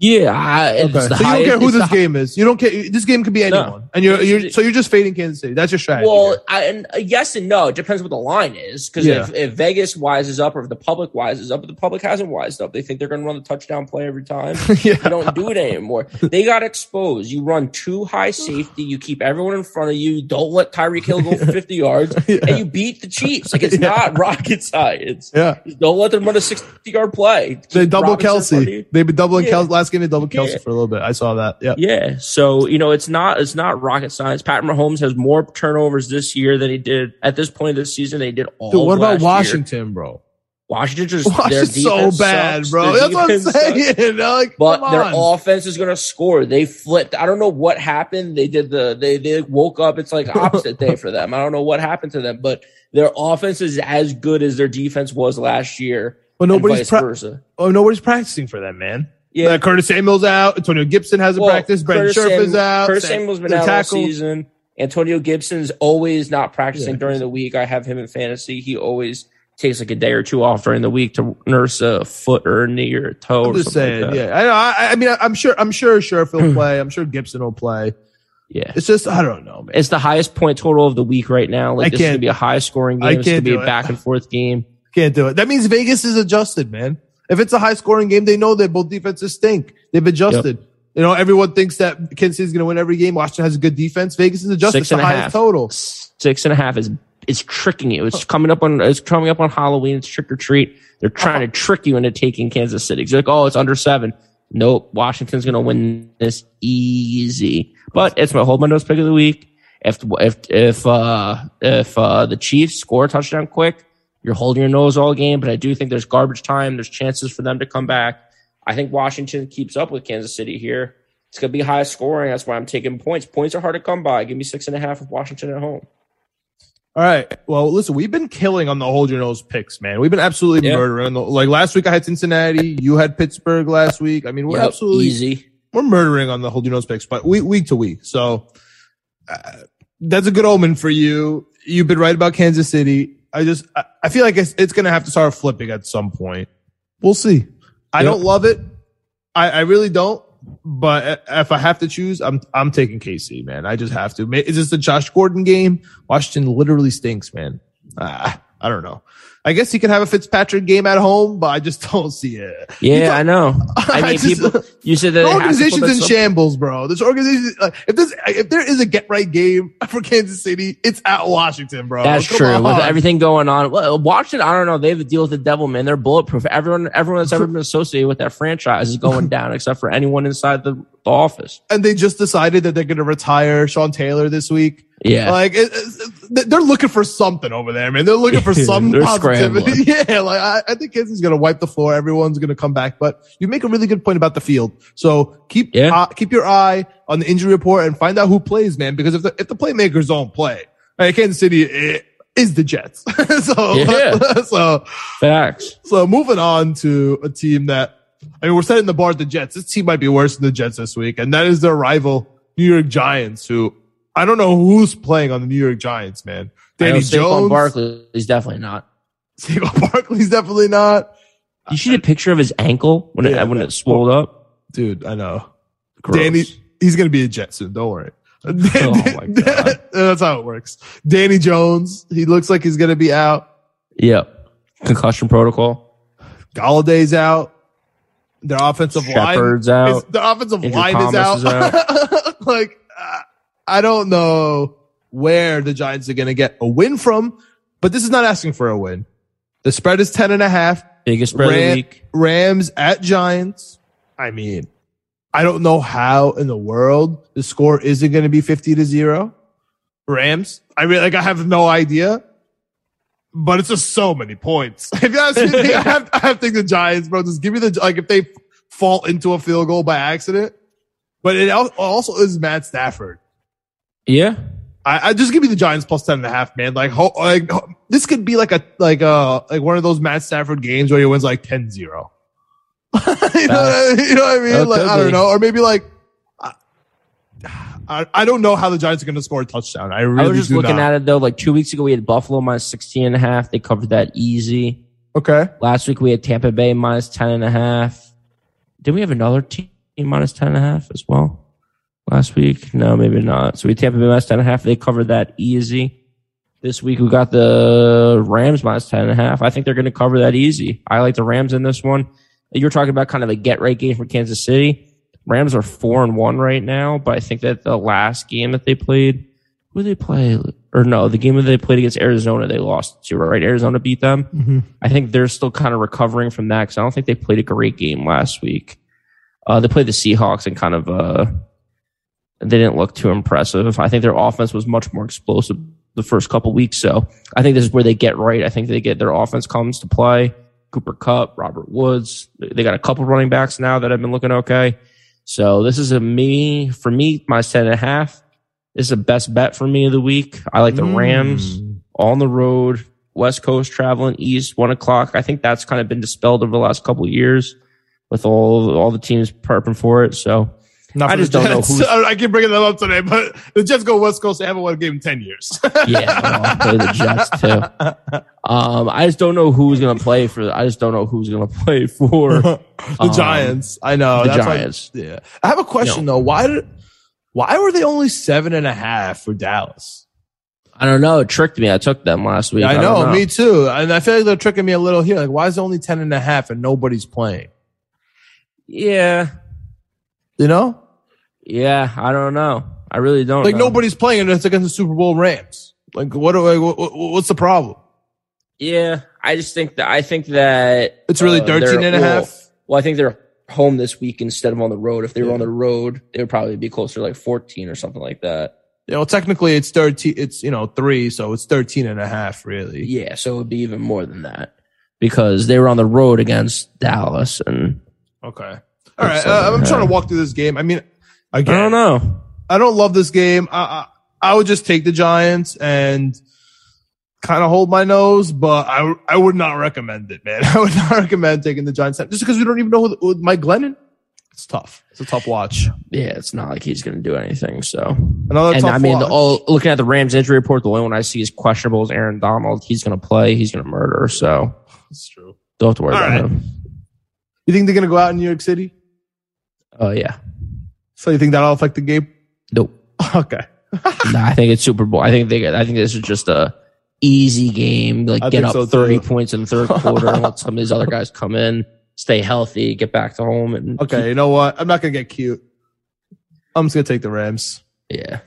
Yeah. I, Okay. So you don't care who this game is. You don't care. This game could be anyone, and you're you're so you're just fading Kansas City. That's your strategy. Well. I, and uh, yes and no. It depends what the line is. Because Yeah. if, if Vegas wises up or if the public wises up, but the public hasn't wised up. They think they're going to run the touchdown play every time. *laughs* yeah. They don't do it anymore. They got exposed. You run too high safety. You keep everyone in front of you. Don't let Tyreek Hill go for 50 yards. *laughs* Yeah. And you beat the Chiefs. Like it's Yeah. not rocket science. Yeah. Don't let them run a 60 yard play. They Keep double Robinson in front of Kelce. They've been doubling. Kelce. Last they doubled Kelce Yeah. for a little bit. I saw that. Yeah. Yeah. So, you know, it's not it's not rocket science. Pat Mahomes has more turnovers this year than he did at this point of the season. They did all Dude, what about last year. Washington, bro? Washington just Washington's so bad, sucks. bro. Their That's what I'm saying. *laughs* Like, But their on. offense is going to score. They flipped. I don't know what happened. They did the they they woke up. It's like *laughs* opposite day for them. I don't know what happened to them, but their offense is as good as their defense was last year. But nobody's vice pra- versa. oh, nobody's practicing for them, man. Yeah, Curtis Samuel's out. Antonio Gibson hasn't Well, practiced. Brandon Curtis Scherff Sam- is out. Curtis Sam- Samuel's been out all season. Antonio Gibson's always not practicing Yeah, during the week. I have him in fantasy. He always takes like a day or two off during the week to nurse a foot or a knee or a toe. I'm or just something saying. like yeah, I know. I, I mean, I'm sure. I'm sure Scherff will *clears throat* play. I'm sure Gibson will play. yeah. It's just I don't know, man. It's the highest point total of the week right now. Like I this is gonna be a high scoring game. I It's gonna be a back and forth game. Can't do it. That means Vegas is adjusted, man. If it's a high scoring game, they know that both defenses stink. They've adjusted. You know, everyone thinks that Kansas City's going to win every game. Washington has a good defense. Vegas is adjusted. Six It's the a highest half. total. Six and a half is it's tricking you. It's coming up on it's coming up on Halloween. It's trick or treat. They're trying to trick you into taking Kansas City. You're like, oh, it's under seven. Nope, Washington's gonna win this easy. But it's my hold my nose pick of the week. If if if uh if uh the Chiefs score a touchdown quick, you're holding your nose all game. But I do think there's garbage time. There's chances for them to come back. I think Washington keeps up with Kansas City here. It's gonna be high scoring. That's why I'm taking points. Points are hard to come by. Give me six and a half of Washington at home. All right. Well, listen, we've been killing on the hold your nose picks, man. We've been absolutely Yeah. murdering. Like last week, I had Cincinnati. You had Pittsburgh last week. I mean, we're Yep, absolutely easy. we're murdering on the hold your nose picks, but week week to week. So uh, that's a good omen for you. You've been right about Kansas City. I just I, I feel like it's, it's going to have to start flipping at some point. We'll see. I Yep. don't love it. I, I really don't. But if I have to choose, I'm I'm taking KC, man. I just have to. Is this the Josh Gordon game? Washington literally stinks, man. Ah, I don't know. I guess he can have a Fitzpatrick game at home, but I just *laughs* don't see it. Yeah, I know. *laughs* I I mean, just- people. You said that the it has to organization's in shambles, bro. This organization, like, if this, if there is a get right game *laughs* for Kansas City, it's at Washington, bro. That's Come true. With everything going on, well, Washington, I don't know. They have to deal with the devil, man. They're bulletproof. Everyone, everyone that's ever been associated with that franchise is going down, except for anyone inside the, the office. and they just decided that they're going to retire Sean Taylor this week. Yeah, Like it, it- they're looking for something over there, man. They're looking for *laughs* some positivity. scrambling. *laughs* Yeah, like I, I think Kansas is going to wipe the floor. Everyone's going to come back. But you make a really good point about the field. So keep Yeah. uh, keep your eye on the injury report and find out who plays, man. Because if the if the playmakers don't play, right, Kansas City eh, is the Jets. *laughs* so Yeah. so facts. so moving on to a team that I mean we're setting the bar at the Jets. This team might be worse than the Jets this week, and that is their rival New York Giants, who I don't know who's playing on the New York Giants, man. Danny Jones, Barkley is definitely not. Saquon Barkley's definitely not. You see the picture of his ankle when it when man. it swelled up. Dude, I know. Gross. Danny, he's gonna be a Jet soon. Don't worry. *laughs* Oh my God. *laughs* That's how it works. Danny Jones, he looks like he's gonna be out. Yep. Concussion protocol. Golladay's out. Their offensive Shepard's line, out. is- The offensive Andrew line is Thomas out. *laughs* like, uh, I don't know where the Giants are going to get a win from, but this is not asking for a win. The spread is 10 and a half. Biggest spread of the week. Rams at Giants. I mean, I don't know how in the world the score isn't going to be 50 to zero. Rams. I mean, like, I have no idea. but it's just so many points. *laughs* If you ask me, I have, I have to think the Giants, bro. Just give me the, like, if they fall into a field goal by accident, but it also is Matt Stafford. Yeah. I, I just give me the Giants plus 10 and a half, man. Like, ho, like ho- this could be like a, like a, like one of those Matt Stafford games where he wins like 10 0. *laughs* you, know what I, you know what I mean? Like, I don't be. know. Or maybe like, I, I, don't know how the Giants are going to score a touchdown. I really I was just looking not. at it though. Like two weeks ago, we had Buffalo minus 16 and a half. They covered that easy. Okay. Last week, we had Tampa Bay minus 10 and a half. Did we have another team minus 10 and a half as well? Last week? No, maybe not. So we Tampa Bay minus 10 and a half. They covered that easy. This week, we got the Rams minus 10 and a half. I think they're going to cover that easy. I like the Rams in this one. You're talking about kind of a get right game for Kansas City. Rams are four and one right now, but I think that the last game that they played, who did they play? Or no, the game that they played against Arizona, they lost to, right? Arizona beat them. I think they're still kind of recovering from that because I don't think they played a great game last week. Uh, they played the Seahawks and kind of, uh, they didn't look too impressive. I think their offense was much more explosive the first couple weeks. So I think this is where they get right. I think they get their offense comes to play. Cooper Kupp, Robert Woods. They got a couple running backs now that have been looking okay. So this is a me for me, my ten and a half. This is the best bet for me of the week. I like the Rams mm. on the road, West Coast traveling east, one o'clock. I think that's kind of been dispelled over the last couple of years with all all the teams prepping for it. So Not I for the just don't know Jets. who's- *laughs* I keep bringing them up today, but the Jets go West Coast. They haven't won a game in 10 years. *laughs* yeah, I'll play the Jets too. Um, I just don't know who's gonna play for. I just don't know who's gonna *laughs* play for the Um, Giants. I know. the that's why- Giants. yeah. I have a question though. Why did, why were they only seven and a half for Dallas? I don't know. It tricked me. I took them last week. I don't know, me too. And I feel like they're tricking me a little here. Like, why is it only 10 and a half and nobody's playing? Yeah, You know? yeah. I don't know. I really don't. Like know. nobody's playing and it's against the Super Bowl Rams. Like, what, do I- what, what- what's the problem? Yeah, I just think that I think that It's really uh, 13 and a well, half. Well, I think they're home this week instead of on the road. If they were Yeah. on the road, they would probably be closer to like 14 or something like that. You know, technically it's 13, it's, you know, three. So it's 13 and a half really. Yeah, so it would be even more than that because they were on the road against Dallas, and Okay. All right. Uh, I'm a trying to walk through this game. I mean, I don't know. I don't love this game. I, I, I would just take the Giants and kind of hold my nose, but I, I would not recommend it, man. *laughs* I would not recommend taking the Giants just because we don't even know who, who Mike Glennon. It's tough. It's a tough watch. Yeah, it's not like he's going to do anything. So, Another and tough I mean, watch. the, all, looking at the Rams injury report, the only one I see is questionable is Aaron Donald. He's going to play. He's going to murder. So That's true. don't have to worry All about right. him. You think they're gonna go out in New York City? Oh yeah, So you think that'll affect the game? nope. *laughs* Okay. *laughs* nah, I think it's Super Bowl. I think they. I think this is just a easy game. Like I get up so, thirty too. points in the third quarter and let *laughs* some of these other guys come in, stay healthy, get back to home, and Okay. You know what? I'm not gonna get cute. I'm just gonna take the Rams. yeah.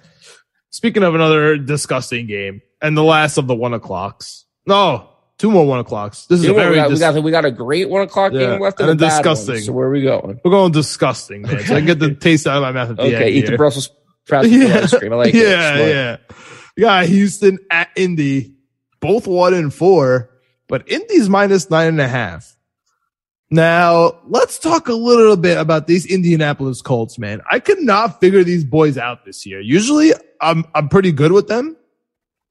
Speaking of another disgusting game and the last of the one o'clocks. No, two more one o'clocks. This is a very we, got, we got we got a great one o'clock Yeah, game left and and a bad one. So where are we going? We're going disgusting, man. So I can get the *laughs* taste out of my mouth at the Okay, end. eat the. Brussels sprouts Yeah. ice cream. I like it. *laughs* yeah, Smart. yeah. Houston at Indy, both one and four, but Indy's minus nine and a half. Now, let's talk a little bit about these Indianapolis Colts, man. I could not figure these boys out this year. Usually, I'm I'm pretty good with them.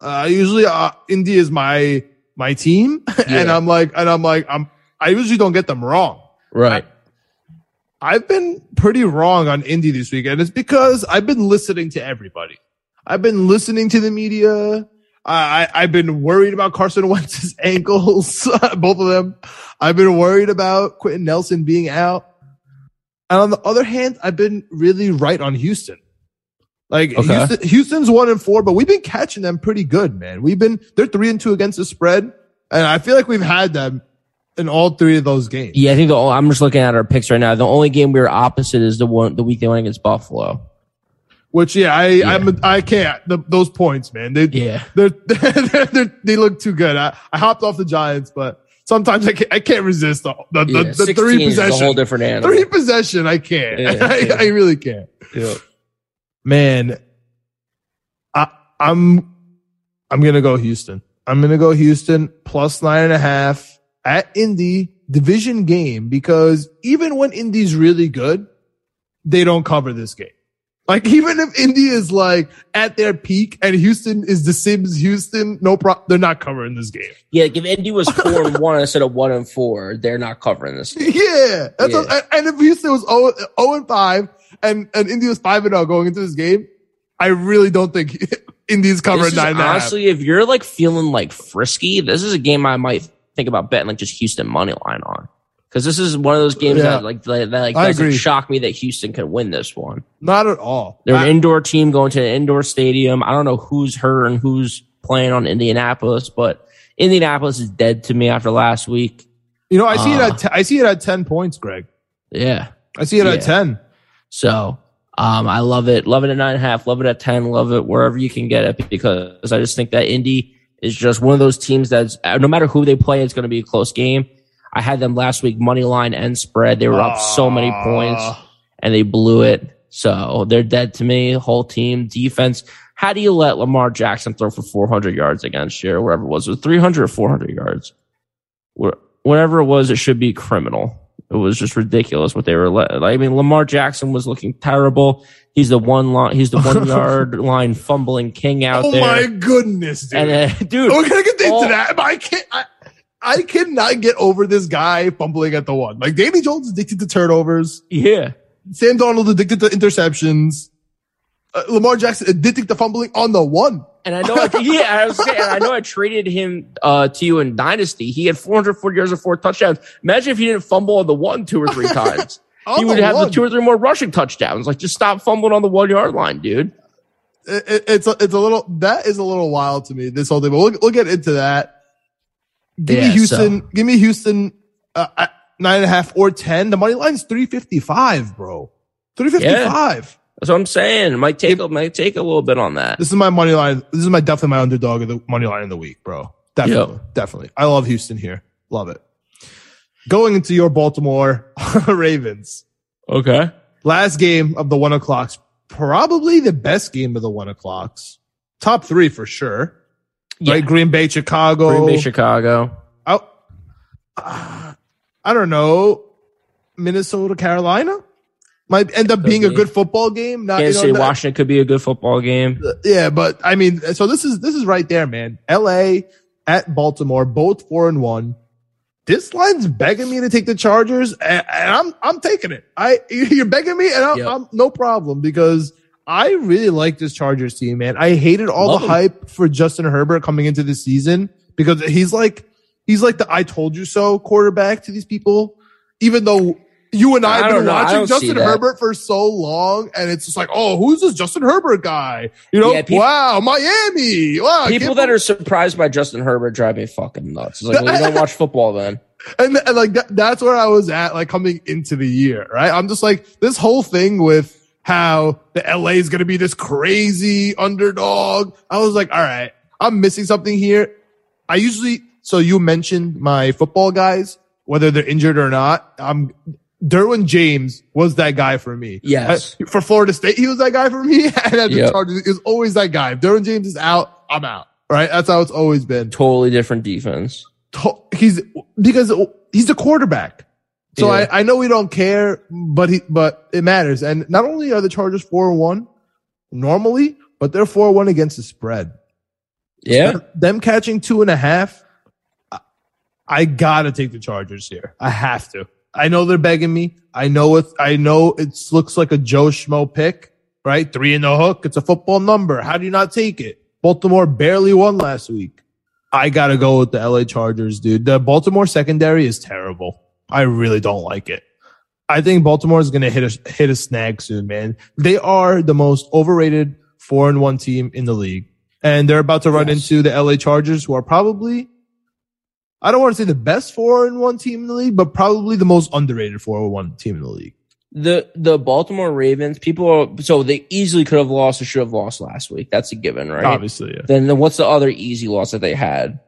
Uh, usually, uh, Indy is my my team, *laughs* and I'm like, and I'm like, I'm I usually don't get them wrong. Right. I've been pretty wrong on Indy this weekend. It's because I've been listening to everybody. I've been listening to the media. I, I, I've been worried about Carson *laughs* Wentz's ankles, *laughs* both of them. I've been worried about Quenton Nelson being out. And on the other hand, I've been really right on Houston. Like Okay. Houston, Houston's one and four, but we've been catching them pretty good, man. We've been, they're three and two against the spread. And I feel like we've had them in all three of those games. Yeah, I think the, I'm just looking at our picks right now. The only game we were opposite is the one the week they went against Buffalo. Which yeah, I I'm I can't the, those points, man. They Yeah. *laughs* they're, they're, they're, they look too good. I, I hopped off the Giants, but sometimes I can't I can't resist the the, Yeah, the, the three possession. whole different animal. Three possession, I can't. Yeah, *laughs* I. I really can't. Yeah. Man, I I'm I'm gonna go Houston. I'm to go Houston plus nine and a half at Indy division game because even when Indy's really good, they don't cover this game. Like even if Indy is like at their peak and Houston is the Sims Houston, no problem. They're not covering this game. Yeah, like if Indy was *laughs* four and one instead of one and four, they're not covering this. Game. Yeah. That's Yeah. what- and if Houston was 0, 0 and 5 and, and was 5 and 0 going into this game, I really don't think *laughs* Indy's covering nine and a half. honestly, if you're like feeling like frisky, this is a game I might think about betting like just Houston money line on. Because this is one of those games Yeah. that like that, that like I doesn't shock me that Houston could win this one. Not at all. They're an indoor team going to an indoor stadium. I don't know who's hurt and who's playing on Indianapolis, but Indianapolis is dead to me after last week. you know, I see it Uh, at, t- I see it at 10 points, Greg. Yeah. I see it at Yeah. 10. So um, I love it. Love it at nine and a half. Love it at 10. Love it wherever you can get it because I just think that Indy is just one of those teams that's uh, no matter who they play, it's going to be a close game. I had them last week, money line and spread. They were up so many points and they blew it. So they're dead to me. Whole team defense. How do you let Lamar Jackson throw for 400 yards against you or whatever it was? It was 300 or 400 yards. Whatever it was, it should be criminal. It was just ridiculous what they were. Let- I mean, Lamar Jackson was looking terrible. He's the one line. He's the one *laughs* yard line fumbling king out Oh there. Oh my goodness, dude. and uh, *laughs* dude, We're gonna get into all- that, I can't. I, I cannot get over this guy fumbling at the one. Like Danny Jones addicted to turnovers. yeah, Sam Darnold addicted to interceptions. Uh, Lamar Jackson addicted to fumbling on the one. And I know, I, yeah, I was saying, I know I traded him uh, to you in Dynasty. He had 440 yards and four touchdowns. Imagine if he didn't fumble on the one two or three *laughs* times. He would have one. the two or three more rushing touchdowns. Like, just stop fumbling on the one yard line, dude. It, it- it's a, it's a little that is a little wild to me. This whole thing, but we'll, we'll get into that. Give Yeah, me Houston. Give me Houston uh, nine and a half or ten. The money line's three fifty five, bro. Three fifty five. That's what I'm saying. It might take a, might take a little bit on that. This is my money line. This is my definitely my underdog of the money line in the week, bro. Definitely, definitely. I love Houston here. Love it. Going into your Baltimore *laughs* Ravens. Okay. Last game of the one o'clocks. Probably the best game of the one o'clocks. Top three for sure. Yeah. Right? Green Bay, Chicago. Green Bay, Chicago. Oh. I, *sighs* I don't know. Minnesota, Carolina might end up being a good football game. Not, you Kansas know, City, not- Washington could be a good football game. yeah, but I mean, so this is this is right there, man. L.A. at Baltimore, both four and one. This line's begging me to take the Chargers, and, and I'm I'm taking it. I *laughs* you're begging me, and I'm, Yep. I'm no problem because I really like this Chargers team, man. I hated all Love the 'em. hype for Justin Herbert coming into the season because he's like he's like the "I told you so" quarterback to these people, even though. You and I have been know. Watching Justin. Herbert for so long, and it's just like, oh, who's this Justin Herbert guy? You know, Yeah, peop- wow, Miami. Wow, People that are surprised by Justin Herbert drive me fucking nuts. It's like, well, you don't *laughs* watch football then. and, and like that, that's where I was at, like coming into the year, right? I'm just like this whole thing with how the LA is going to be this crazy underdog. I was like, all right, I'm missing something here. I usually, so you mentioned my football guys, whether they're injured or not. I'm Derwin James was that guy for me. Yes. I- for Florida State, he was that guy for me. *laughs* And at the Yep. Chargers, is always that guy. If Derwin James is out, I'm out. Right? That's how it's always been Totally different defense. to- he's because he's a quarterback. So Yeah. I, I know we don't care, but he but it matters. And not only are the Chargers four and one normally, but they're four and one against the spread. Yeah. Them catching two and a half, I, I gotta take the Chargers here. I have to. I know they're begging me. I know it. I know it looks like a Joe Schmo pick, right? Three in the hook. It's a football number. How do you not take it? Baltimore barely won last week. I gotta go with the LA Chargers, dude. The Baltimore secondary is terrible. I really don't like it. I think Baltimore is gonna hit a hit a snag soon, man. They are the most overrated four and one team in the league, and they're about to run Yes. into the LA Chargers, who are probably I don't want to say the best four and one team in the league, but probably the most underrated four and one team in the league. The the Baltimore Ravens, people are so they easily could have lost or should have lost last week. That's a given, right? Obviously, yeah. Then, then what's the other easy loss that they had?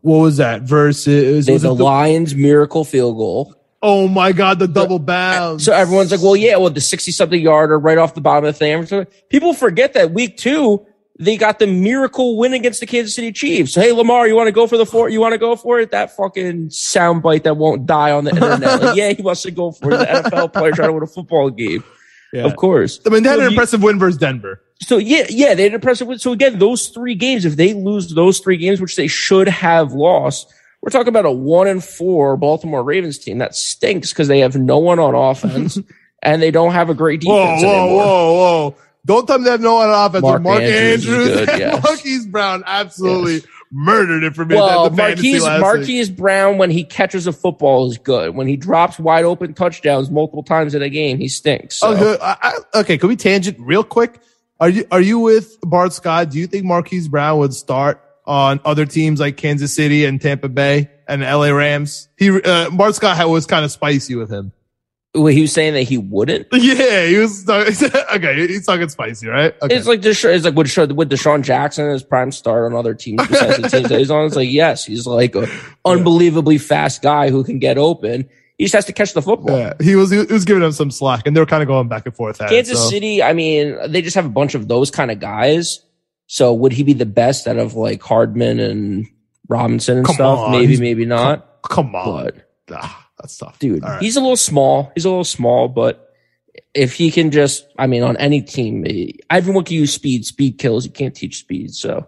What was that versus? They, was the the- Lions miracle field goal. oh my god, the double bounce. So everyone's like, well, yeah, well, the 60 something yarder right off the bottom of the thing. People forget that week two, they got the miracle win against the Kansas City Chiefs. Hey, Lamar, you want to go for the four? You want to go for it? That fucking soundbite that won't die on the internet. Like, yeah, he wants to go for it. The NFL player trying to win a football game. Yeah. Of course. I mean, they had So an you- impressive win versus Denver. So yeah, yeah, they had an impressive win. So again, those three games, if they lose those three games, which they should have lost, we're talking about a one and four Baltimore Ravens team that stinks because they have no one on offense *laughs* and they don't have a great Whoa, defense whoa, anymore. whoa, whoa. Don't tell me they have no one on offense. Mark Mark, Andrews Andrews, good, yes. Marquise Brown absolutely murdered it for me Well, at the Marquise, week. Marquise Brown, when he catches a football, is good. When he drops wide open touchdowns multiple times in a game, he stinks. So. Okay, I, I, okay, can we tangent real quick? Are you are you with Bart Scott? Do you think Marquise Brown would start on other teams like Kansas City and Tampa Bay and LA Rams? He uh, Bart Scott was kind of spicy with him. Well, he was saying that he wouldn't. *laughs* Yeah, he was talking, *laughs* okay. He's talking spicy, right? Okay. It's like Desha- it's like with Desha- with DeSean Jackson as prime star on other teams besides the teams that he's on. It's like yes, he's like a *laughs* unbelievably fast guy who can get open. He just has to catch the football. yeah, he was he was giving him some slack, and they were kind of going back and forth. At it, Kansas so. City, I mean, they just have a bunch of those kind of guys. So would he be the best out of like Hardman and Robinson and Come stuff? on, maybe, he's- maybe not. Come on, But that's tough, dude, right. he's a little small. He's a little small, but if he can just, I mean, on any team, eh, everyone can use speed. Speed kills. You can't teach speed. So,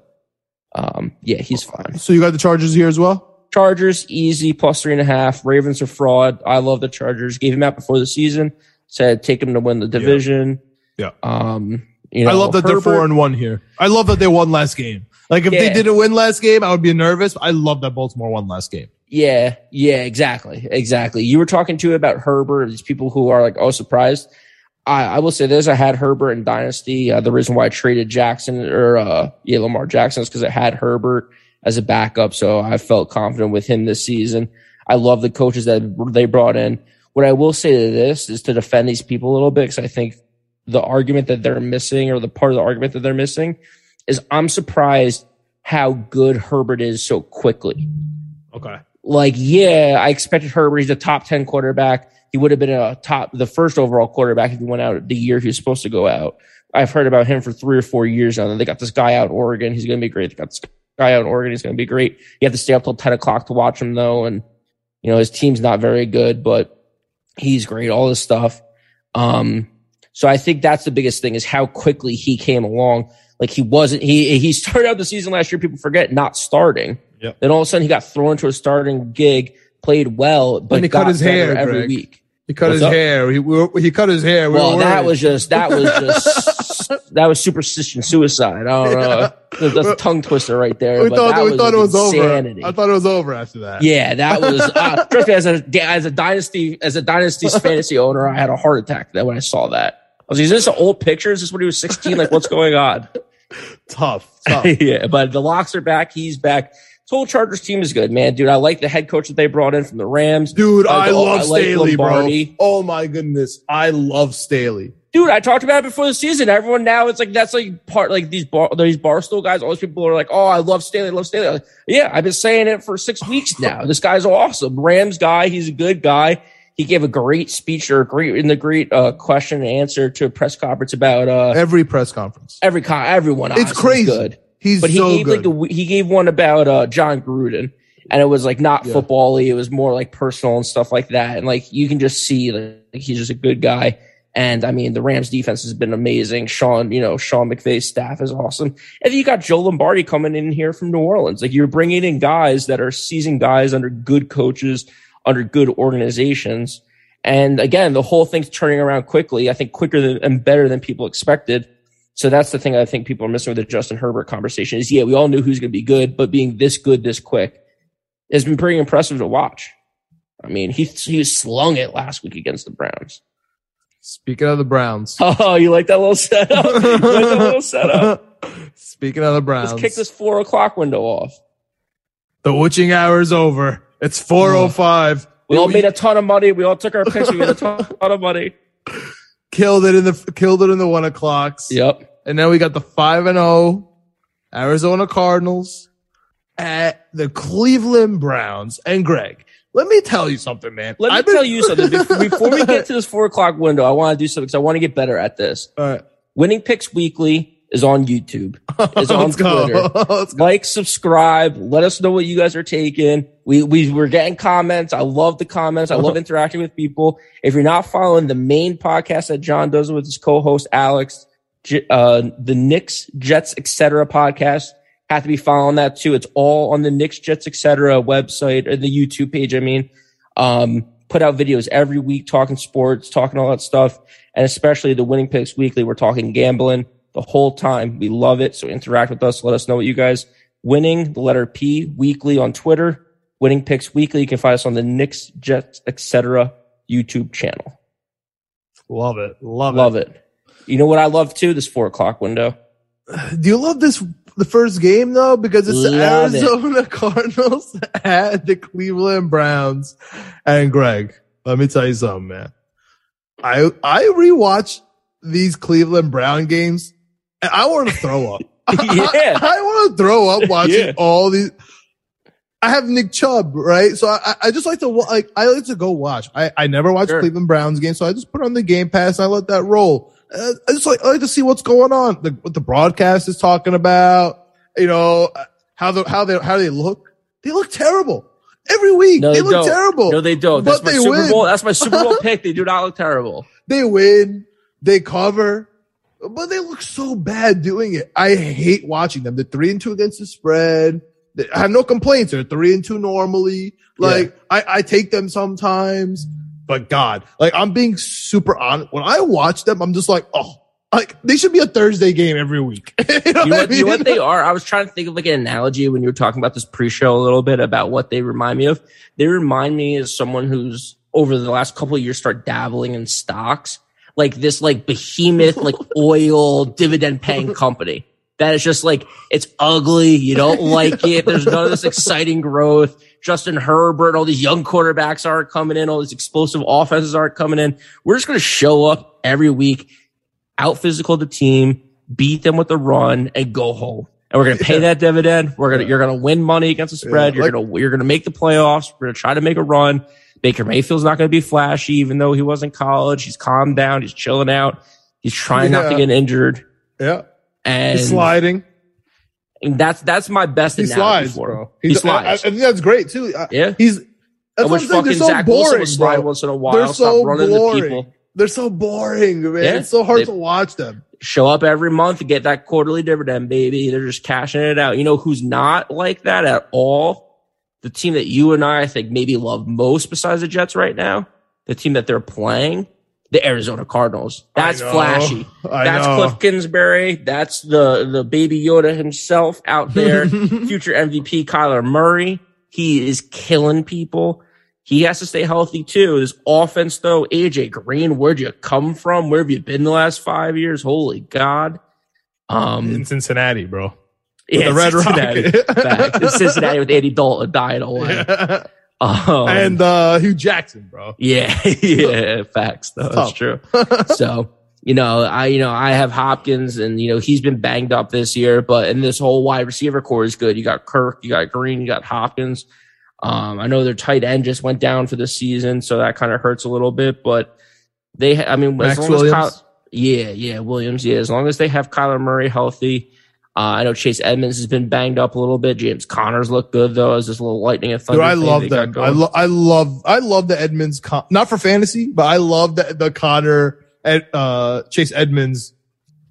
um, yeah, he's fine. So you got the Chargers here as well. Chargers easy plus three and a half. Ravens are fraud. I love the Chargers. Gave him out before the season. Said take him to win the division. Yeah. Um, you know, I love that they're four and one here. I love that they won last game. Like if they didn't win last game, I would be nervous. I love that Baltimore won last game. Yeah, yeah, exactly, exactly. You were talking to about Herbert. These people who are like, oh, surprised. I, I will say this: I had Herbert in Dynasty. Uh, the reason why I traded Jackson or uh, yeah, Lamar Jackson is because I had Herbert as a backup, so I felt confident with him this season. I love the coaches that they brought in. What I will say to this is to defend these people a little bit because I think the argument that they're missing or the part of the argument that they're missing is I'm surprised how good Herbert is so quickly Okay. Like, yeah, I expected Herbert. He's a top 10 quarterback. He would have been a top, the first overall quarterback if he went out the year he was supposed to go out. I've heard about him for three or four years now. They got this guy out in Oregon. He's going to be great. They got this guy out in Oregon. He's going to be great. You have to stay up till 10 o'clock to watch him though. And, you know, his team's not very good, but he's great. All this stuff. Um, so I think that's the biggest thing is how quickly he came along. Like he wasn't, he, he started out the season last year. People forget not starting. Yep. Then all of a sudden he got thrown into a starting gig, played well, but And he got cut his hair, every Greg. week. He cut What's his up? hair. He, we were- he cut his hair. We Well, were that was just that was *laughs* just that was superstition suicide. I don't know. That's a tongue twister right there. we but thought that we thought it was insanity. over. I thought it was over after that. Yeah, that was *laughs* uh, trust me. As a as a dynasty as a dynasty's fantasy owner, I had a heart attack that when I saw that. I was like, "Is this an old picture? Is this when he was 16? Like, what's going on?" *laughs* Tough. Tough. yeah, but the locks are back. He's back. Whole Chargers team is good, man, dude. I like the head coach that they brought in from the Rams. Dude, I I, love I like Staley, bro. Oh my goodness. I love Staley. Dude, I talked about it before the season. Everyone now it's like that's like part like these bar these barstool guys. All these people are like, "Oh, I love Staley, I love Staley." Like, yeah, I've been saying it for six weeks now. This guy's awesome. Rams guy, he's a good guy. He gave a great speech or a great in the great uh, question and answer to a press conference about uh, Every press conference. every con everyone. It's crazy. good. He's but he so gave good. like a, he gave one about uh Jon Gruden and it was like not Yeah. football-y, it was more like personal and stuff like that and like you can just see like he's just a good guy and I mean the Rams defense has been amazing Sean you know Sean McVay's staff is awesome and you got Joe Lombardi coming in here from New Orleans like you're bringing in guys that are seasoned guys under good coaches under good organizations and again the whole thing's turning around quickly I think quicker than, and better than people expected so that's the thing I think people are missing with the Justin Herbert conversation is yeah, we all knew who's going to be good, but being this good this quick has been pretty impressive to watch. I mean, he he slung it last week against the Browns. Speaking of the Browns. *laughs* Oh, you like that little setup? like that little setup? *laughs* Speaking of the Browns. Let's kick this four o'clock window off. The witching hour is over. It's 405. We all made a ton of money. We all took our picks. We made a ton of money. *laughs* killed it in the killed it in the one o'clocks. Yep. And then we got the five and zero Arizona Cardinals at the Cleveland Browns. And Greg, let me tell you something, man. Let me I've been- tell you something. Before, *laughs* before we get to this four o'clock window, I want to do something because I want to get better at this. All right. Winning picks weekly. Is on YouTube. *laughs* Is on. Twitter. *laughs* Like, subscribe. Let us know what you guys are taking. We we we're getting comments. I love the comments. I love *laughs* interacting with people. If you're not following the main podcast that John does with his co-host Alex, uh, the Knicks, Jets, etc. podcast, have to be following that too. It's all on the Knicks, Jets, etc. website or the YouTube page. I mean, um, put out videos every week talking sports, talking all that stuff, and especially the Winning Picks Weekly. We're talking gambling the whole time. We love it. So interact with us. Let us know what you guys winning the letter P weekly on Twitter. Winning Picks Weekly. You can find us on the Knicks, Jets, etc. YouTube channel. Love it. Love, it. Love it. You know what I love too? This four o'clock window. Do you love this the first game though? Because it's the Love it. Arizona *laughs* Cardinals at the Cleveland Browns. And Greg, let me tell you something, man. I I rewatch these Cleveland Brown games I want to throw up. *laughs* Yeah. I, want to throw up watching Yeah. all these. I have Nick Chubb, right? So I, I- I just like to like I like to go watch. I, I never watch Sure. Cleveland Browns games, so I just put on the Game Pass and I let that roll. Uh, I just like I like to see what's going on, the, what the broadcast is talking about. You know how the how they how they look. They look terrible every week. No, they, they look don't. terrible. No, they don't. That's But my they Super win. Bowl. That's my Super Bowl *laughs* pick. They do not look terrible. They win, they cover, but they look so bad doing it. I hate watching them. They're three and two against the spread. I have no complaints. They're three and two normally. Like I, I take them sometimes, but God, like I'm being super honest. When I watch them, I'm just like, oh, like they should be a Thursday game every week. *laughs* you know you what, you know what they are? I was trying to think of like an analogy when you were talking about this pre-show a little bit about what they remind me of. They remind me as someone who's over the last couple of years start dabbling in stocks, like this like behemoth, like *laughs* oil dividend paying company. That is just like it's ugly. You don't *laughs* like it. There's none of this exciting growth. Justin Herbert, all these young quarterbacks aren't coming in. All these explosive offenses aren't coming in. We're just going to show up every week, out physical the team, beat them with the run, and go home. And we're going to pay that dividend. We're going to, you're going to win money against the spread. Yeah, you're going to, you're going to make the playoffs. We're going to try to make a run. Baker Mayfield's not going to be flashy, even though he was in college. He's calmed down. He's chilling out. He's trying not to get injured. yeah, And, he's sliding. and that's, that's my best He slides, bro. He He's- uh, slides. I, I think that's great too. I- yeah. He's I that's what I'm saying. They're fucking so Zach Wilson boring, slide bro. once in a while. They're Stop so running boring. people. They're so boring, man. Yeah. It's so hard They- to watch them. show up every month and get that quarterly dividend, baby. They're just cashing it out. You know who's not like that at all? The team that you and I, I think, maybe love most besides the Jets right now, the team that they're playing, the Arizona Cardinals. That's know. flashy. I That's know. Kliff Kingsbury. That's the, the baby Yoda himself out there. *laughs* Future MVP Kyler Murray. He is killing people. He has to stay healthy too. This offense though, AJ Green, where'd you come from? Where have you been the last five years? Holy God. Um, in Cincinnati, bro. Yeah, the Red Cincinnati. Rocket. It's Cincinnati with Andy Dalton dying away. Um, and uh Hue Jackson, bro. yeah, *laughs* yeah, facts. though. that's true. *laughs* so, you know, I, you know, I have Hopkins and, you know, he's been banged up this year, but and this whole wide receiver corps is good. You got Kirk, you got Green, you got Hopkins. Um, I know their tight end just went down for the season, so that kind of hurts a little bit, but they, I mean, Max as long Williams. as Kyle, yeah, yeah, Williams, yeah, as long as they have Kyler Murray healthy. Uh, I know Chase Edmonds has been banged up a little bit. James Conner's looked good though, as this little lightning and thunder. Dude, I love them. I, lo- I love, I love the Edmonds, con- not for fantasy, but I love the, the Connor, Ed, uh, Chase Edmonds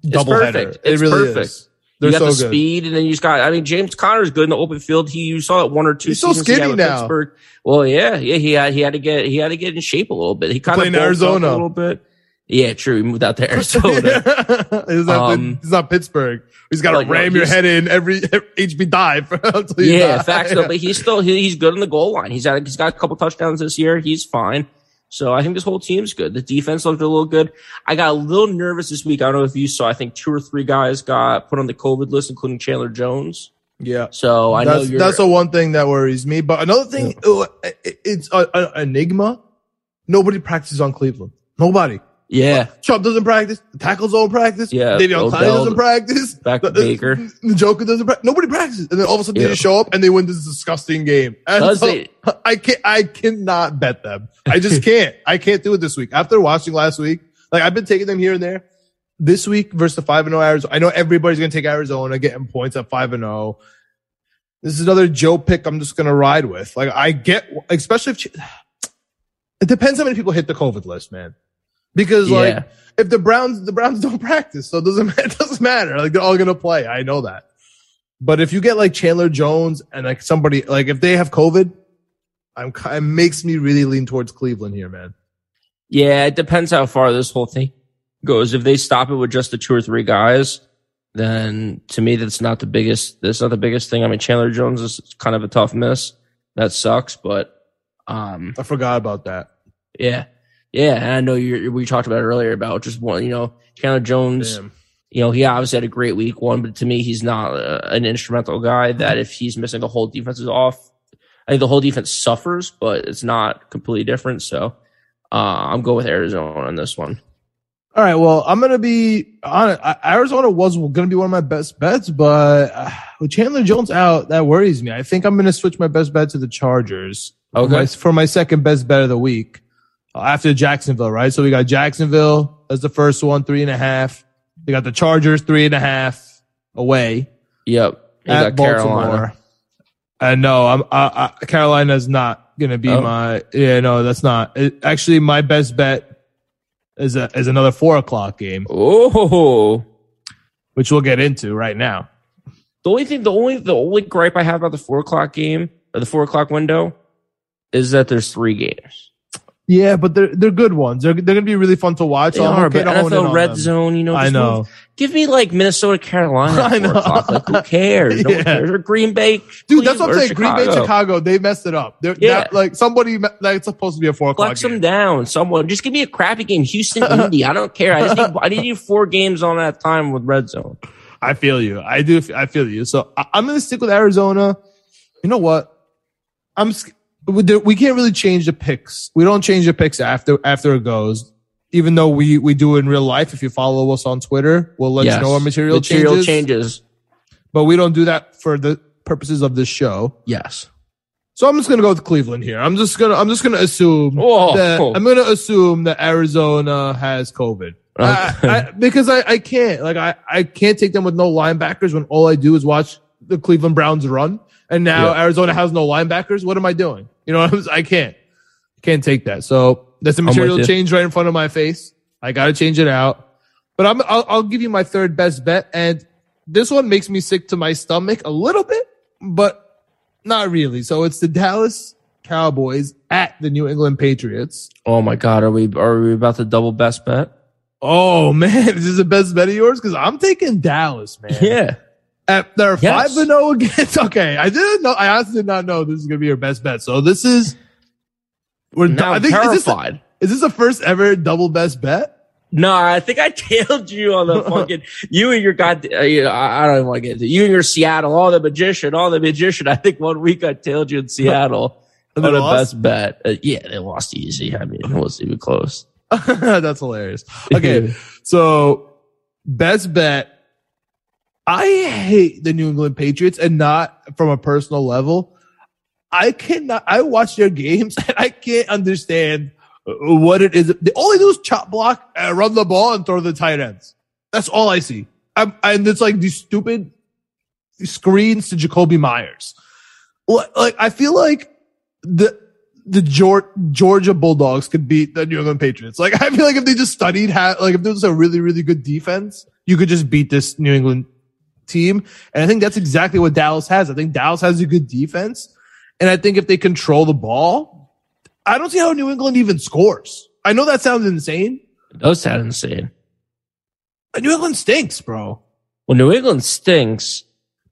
double header. perfect. It It's really perfect. is. They're you got so the good. speed, and then you just got. I mean, James Conner's good in the open field. He you saw it one or two. He's so seasons he had skinny now. Pittsburgh. Well, yeah, yeah. He had he had to get he had to get in shape a little bit. He kind of Playing Arizona. a little bit. Yeah, true. He moved out to *laughs* Arizona. he's, not, Um, he's not Pittsburgh. He's got to like, no, ram your head in every, every HB dive. *laughs* yeah, die. facts. though, But he's still he, he's good on the goal line. He's had he's got a couple touchdowns this year. He's fine. So I think this whole team's good. The defense looked a little good. I got a little nervous this week. I don't know if you saw. I think two or three guys got put on the COVID list, including Chandler Jones. yeah. So I know that's, you're. that's the one thing that worries me. But another thing, uh, it- it's an enigma. Nobody practices on Cleveland. Nobody. Yeah, Chubb doesn't practice. The tackles don't practice. Yeah, Davion Clowney doesn't practice. back The- Baker. The Joker doesn't practice. Nobody practices. And then all of a sudden Yeah. they just show up and they win this disgusting game. And so, it? *laughs* I can't, I cannot bet them. I just *laughs* can't. I can't do it this week. After watching last week, like I've been taking them here and there. this week versus the five and zero Arizona. I know everybody's gonna take Arizona, getting points at five and zero. This is another Joe pick. I'm just gonna ride with. Like I get, especially if *sighs* it depends how many people hit the COVID list, man. Because Yeah. like if the Browns, the Browns *laughs* don't practice, so it doesn't *laughs* it doesn't matter. Like they're all gonna play. I know that. But if you get like Chandler Jones and like somebody like if they have COVID, I'm it makes me really lean towards Cleveland here, man. Yeah, it depends how far this whole thing goes. If they stop it with just the two or three guys, then to me that's not the biggest. That's not the biggest thing. I mean, Chandler Jones is kind of a tough miss. That sucks, but um, I forgot about that. yeah, yeah. And I know you we talked about it earlier about just one. You know, Chandler Jones. Damn. You know, he obviously had a great week one, but to me, he's not uh, an instrumental guy. That if he's missing, the whole defense is off. I think the whole defense suffers, but it's not completely different. So uh, I'm going with Arizona on this one. All right. Well, I'm gonna be on it. Arizona was gonna be one of my best bets, but uh, with Chandler Jones out, that worries me. I think I'm gonna switch my best bet to the Chargers. for Okay. my, for my second best bet of the week after Jacksonville, right? So we got Jacksonville as the first one, three and a half. We got the Chargers, three and a half away Yep. You at got Carolina. Baltimore. And no, I'm uh, uh, Carolina's not gonna be Oh. my. Yeah, no, that's not. It, actually, my best bet is a, is another four o'clock game, Oh, which we'll get into right now. the only thing, the only, the only gripe I have about the four o'clock game or the four o'clock window is that there's three games. Yeah, but they're they're good ones. They're they're gonna be really fun to watch. They so are, okay but NFL red zone, you know, I know. give me like Minnesota, Carolina. *laughs* I know. Like, who cares? *laughs* Yeah. cares. Or Green Bay, Dude, that's what I'm Cleveland, saying. Green Bay, Chicago. Chicago, they messed it up. They're Yeah. that, like somebody me- like it's supposed to be a four o'clock Flex them down. Someone just give me a crappy game. Houston, *laughs* Indy. I don't care. I just need, I need you four games on that time with red zone. I feel you. I do. I feel you. So I, I'm going to stick with Arizona. You know what? I'm. We we can't really change the picks. We don't change the picks after after it goes. Even though we we do in real life. If you follow us on Twitter, we'll let Yes. you know our material, Material changes, changes. But we don't do that for the purposes of this show. Yes. So I'm just gonna go with Cleveland here. I'm just gonna I'm just gonna assume Whoa. that I'm gonna assume that Arizona has COVID. I, I, *laughs* because I, I can't like I, I can't take them with no linebackers when all I do is watch the Cleveland Browns run and now Yeah. Arizona has no linebackers. What am I doing? You know, what I'm- I can't can't take that. So that's a material change right in front of my face. I got to change it out. But I'm I'll, I'll give you my third best bet, and this one makes me sick to my stomach a little bit, but not really. So it's the Dallas Cowboys at the New England Patriots. Oh my God. Are we, are we about to double best bet? Oh *laughs* man, is this the best bet of yours? Because I'm taking Dallas, man. Yeah. At, they're Yes. five and zero against. *laughs* Okay, I didn't know. I honestly did not know this is gonna be your best bet. So this is. We're. Now I I'm think is this, the, terrified. is this the first ever double best bet? No, I think I *laughs* tailed you on the fucking you and your god. Uh, you know, I, I don't even want to get into it. you and your Seattle, all the magician, all the magician. I think one week I tailed you in Seattle *laughs* And on they the best bet. Uh, yeah, they lost easy. I mean, it wasn't even close. That's hilarious. Okay, so best bet. I hate the New England Patriots, and not from a personal level. I cannot. I watch their games, *laughs* and I can't understand what it is. They only do is chop block, uh, run the ball, and throw the tight ends. That's all I see. I'm, and it's like these stupid screens to Jakobi Meyers. Like, like, I feel like the the Georgia Bulldogs could beat the New England Patriots. Like I feel like if they just studied how, like if there was a really really good defense, you could just beat this New England team. And I think that's exactly what Dallas has. I think Dallas has a good defense, and I think if they control the ball, I don't see how New England even scores. I know that sounds insane. It does sound insane. but New England stinks, bro. Well, New England stinks,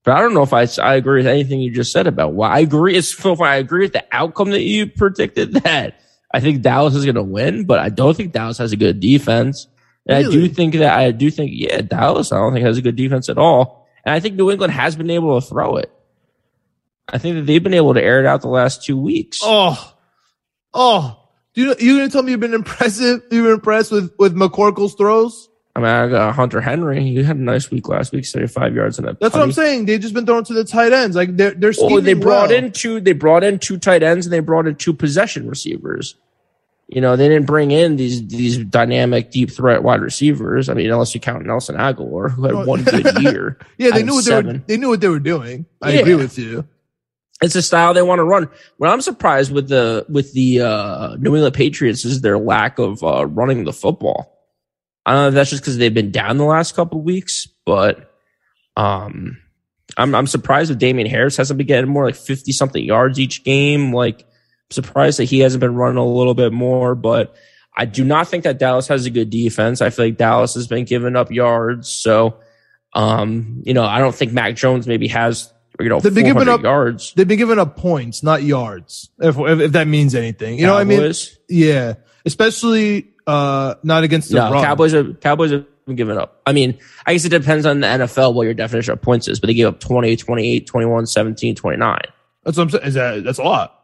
but I don't know if I, I agree with anything you just said about why. I agree. It's so far. I agree with the outcome that you predicted *laughs* that I think Dallas is going to win, but I don't think Dallas has a good defense. And I do think that I do think, yeah, Dallas, I don't think has a good defense at all. And I think New England has been able to throw it. I think that they've been able to air it out the last two weeks. Oh, oh. Do you you gonna tell me you've been impressive? You've been impressed with with McCorkle's throws? I mean, I got Hunter Henry. He had a nice week last week, thirty-five yards and a That's what I'm saying. They've just been thrown to the tight ends. Like they're they're Oh, they brought well. in two. They brought in two tight ends and they brought in two possession receivers. You know, they didn't bring in these these dynamic deep threat wide receivers. I mean, unless you count Nelson Agholor, who had Well, one good *laughs* year. Yeah, they knew what they were. They knew what they were doing. I Yeah. agree with you. It's a style they want to run. What I'm surprised with the with the uh, New England Patriots is their lack of uh, running the football. I don't know if that's just because they've been down the last couple of weeks, but um, I'm I'm surprised that Damien Harris hasn't been getting more like 50 something yards each game. Like, surprised that he hasn't been running a little bit more. But I do not think that Dallas has a good defense. I feel like Dallas has been giving up yards. So, um, you know, I don't think Mac Jones maybe has you know They've been giving 400 up- yards. They've been giving up points, not yards. If if, if that means anything, you know what I mean? Yeah, especially uh not against the No, run. Cowboys are Cowboys have been giving up. I mean, I guess it depends on the NFL what your definition of points is, but they gave up 20, 28, 21, 17, 29. That's what I'm saying. Is that that's a lot?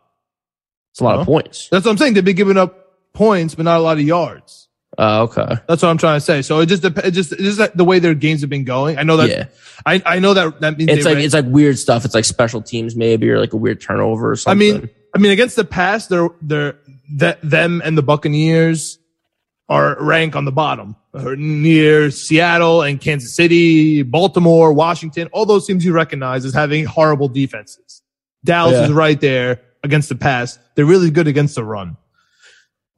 It's a lot No. of points. That's what I'm saying. They've been giving up points, but not a lot of yards. Uh, okay. That's what I'm trying to say. So it just dep- it just it's just the way their games have been going. I know that yeah. I I know that that means It's like ran- it's like weird stuff. It's like special teams maybe or like a weird turnover or something. I mean, I mean, against the pass, they're they're that them and the Buccaneers are rank on the bottom, Or near Seattle and Kansas City, Baltimore, Washington. All those teams you recognize as having horrible defenses. Dallas Yeah. is right there against the pass. They're really good against the run.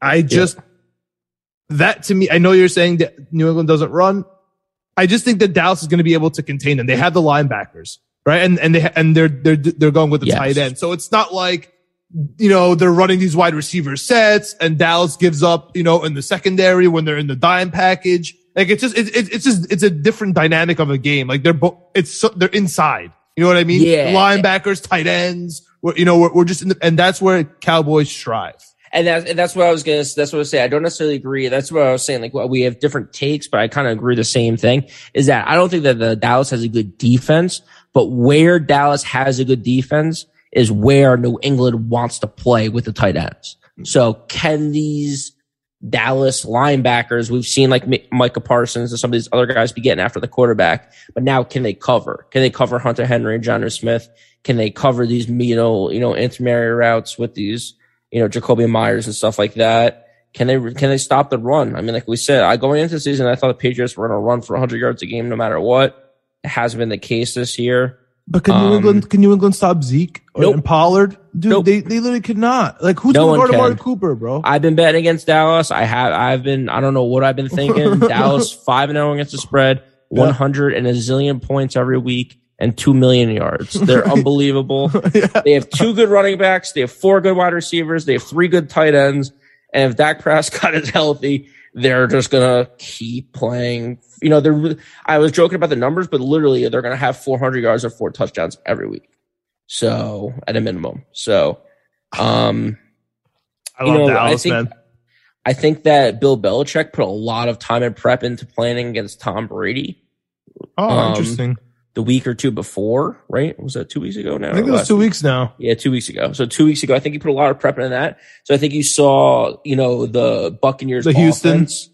I just that to me, I know you're saying that New England doesn't run. I just think that Dallas is going to be able to contain them. They have the linebackers, right? And and they and they're they're they're going with the Yes. tight end. So it's not like you know they're running these wide receiver sets and Dallas gives up, you know, in the secondary when they're in the dime package. Like it's just it's it's it's just it's a different dynamic of a game. Like they're both it's so, they're inside. You know what I mean? Yeah. Linebackers, tight ends. We're, you know, we're, we're just in the, and that's where Cowboys strive. And that's and that's what I was gonna that's what I was saying. I don't necessarily agree. That's what I was saying. Like well, we have different takes, but I kind of agree the same thing. Is that I don't think that the Dallas has a good defense, but where Dallas has a good defense is where New England wants to play with the tight ends. Hmm. So can these Dallas linebackers, we've seen like Mi- Micah Parsons and some of these other guys be getting after the quarterback, but now can they cover? Can they cover Hunter Henry and Jonnu Smith? Can they cover these, you know, you know, intermediate routes with these, you know, Jakobi Meyers and stuff like that? Can they, can they stop the run? I mean, like we said, I going into the season, I thought the Patriots were going to run for 100 yards a game no matter what. It hasn't been the case this year. But can New Um, England can New England stop Zeke or Nope. and Pollard? Dude, Nope. they, they literally could not. Like who's No gonna one guard Amari. Cooper, bro? I've been betting against Dallas. I have, I've been, I don't know what I've been thinking. *laughs* Dallas 5 and 0 against the spread, 100 and a zillion points every week and 2 million yards. They're *laughs* unbelievable. *laughs* yeah. They have two good running backs. They have four good wide receivers. They have three good tight ends. And if Dak Prescott *laughs* is healthy, they're just going to keep playing. You know, they're, I was joking about the numbers, but literally they're going to have 400 yards or four touchdowns every week. So at a minimum. So, um, I You love know, I think- man. I think that Bill Belichick put a lot of time and prep into planning against Tom Brady Oh, um, interesting. The week or two before, right? Was that two weeks ago now? I think it was two week? weeks now. Yeah, two weeks ago. So two weeks ago, I think he put a lot of prep into that. So I think you saw, you know, the Buccaneers The Houston. offense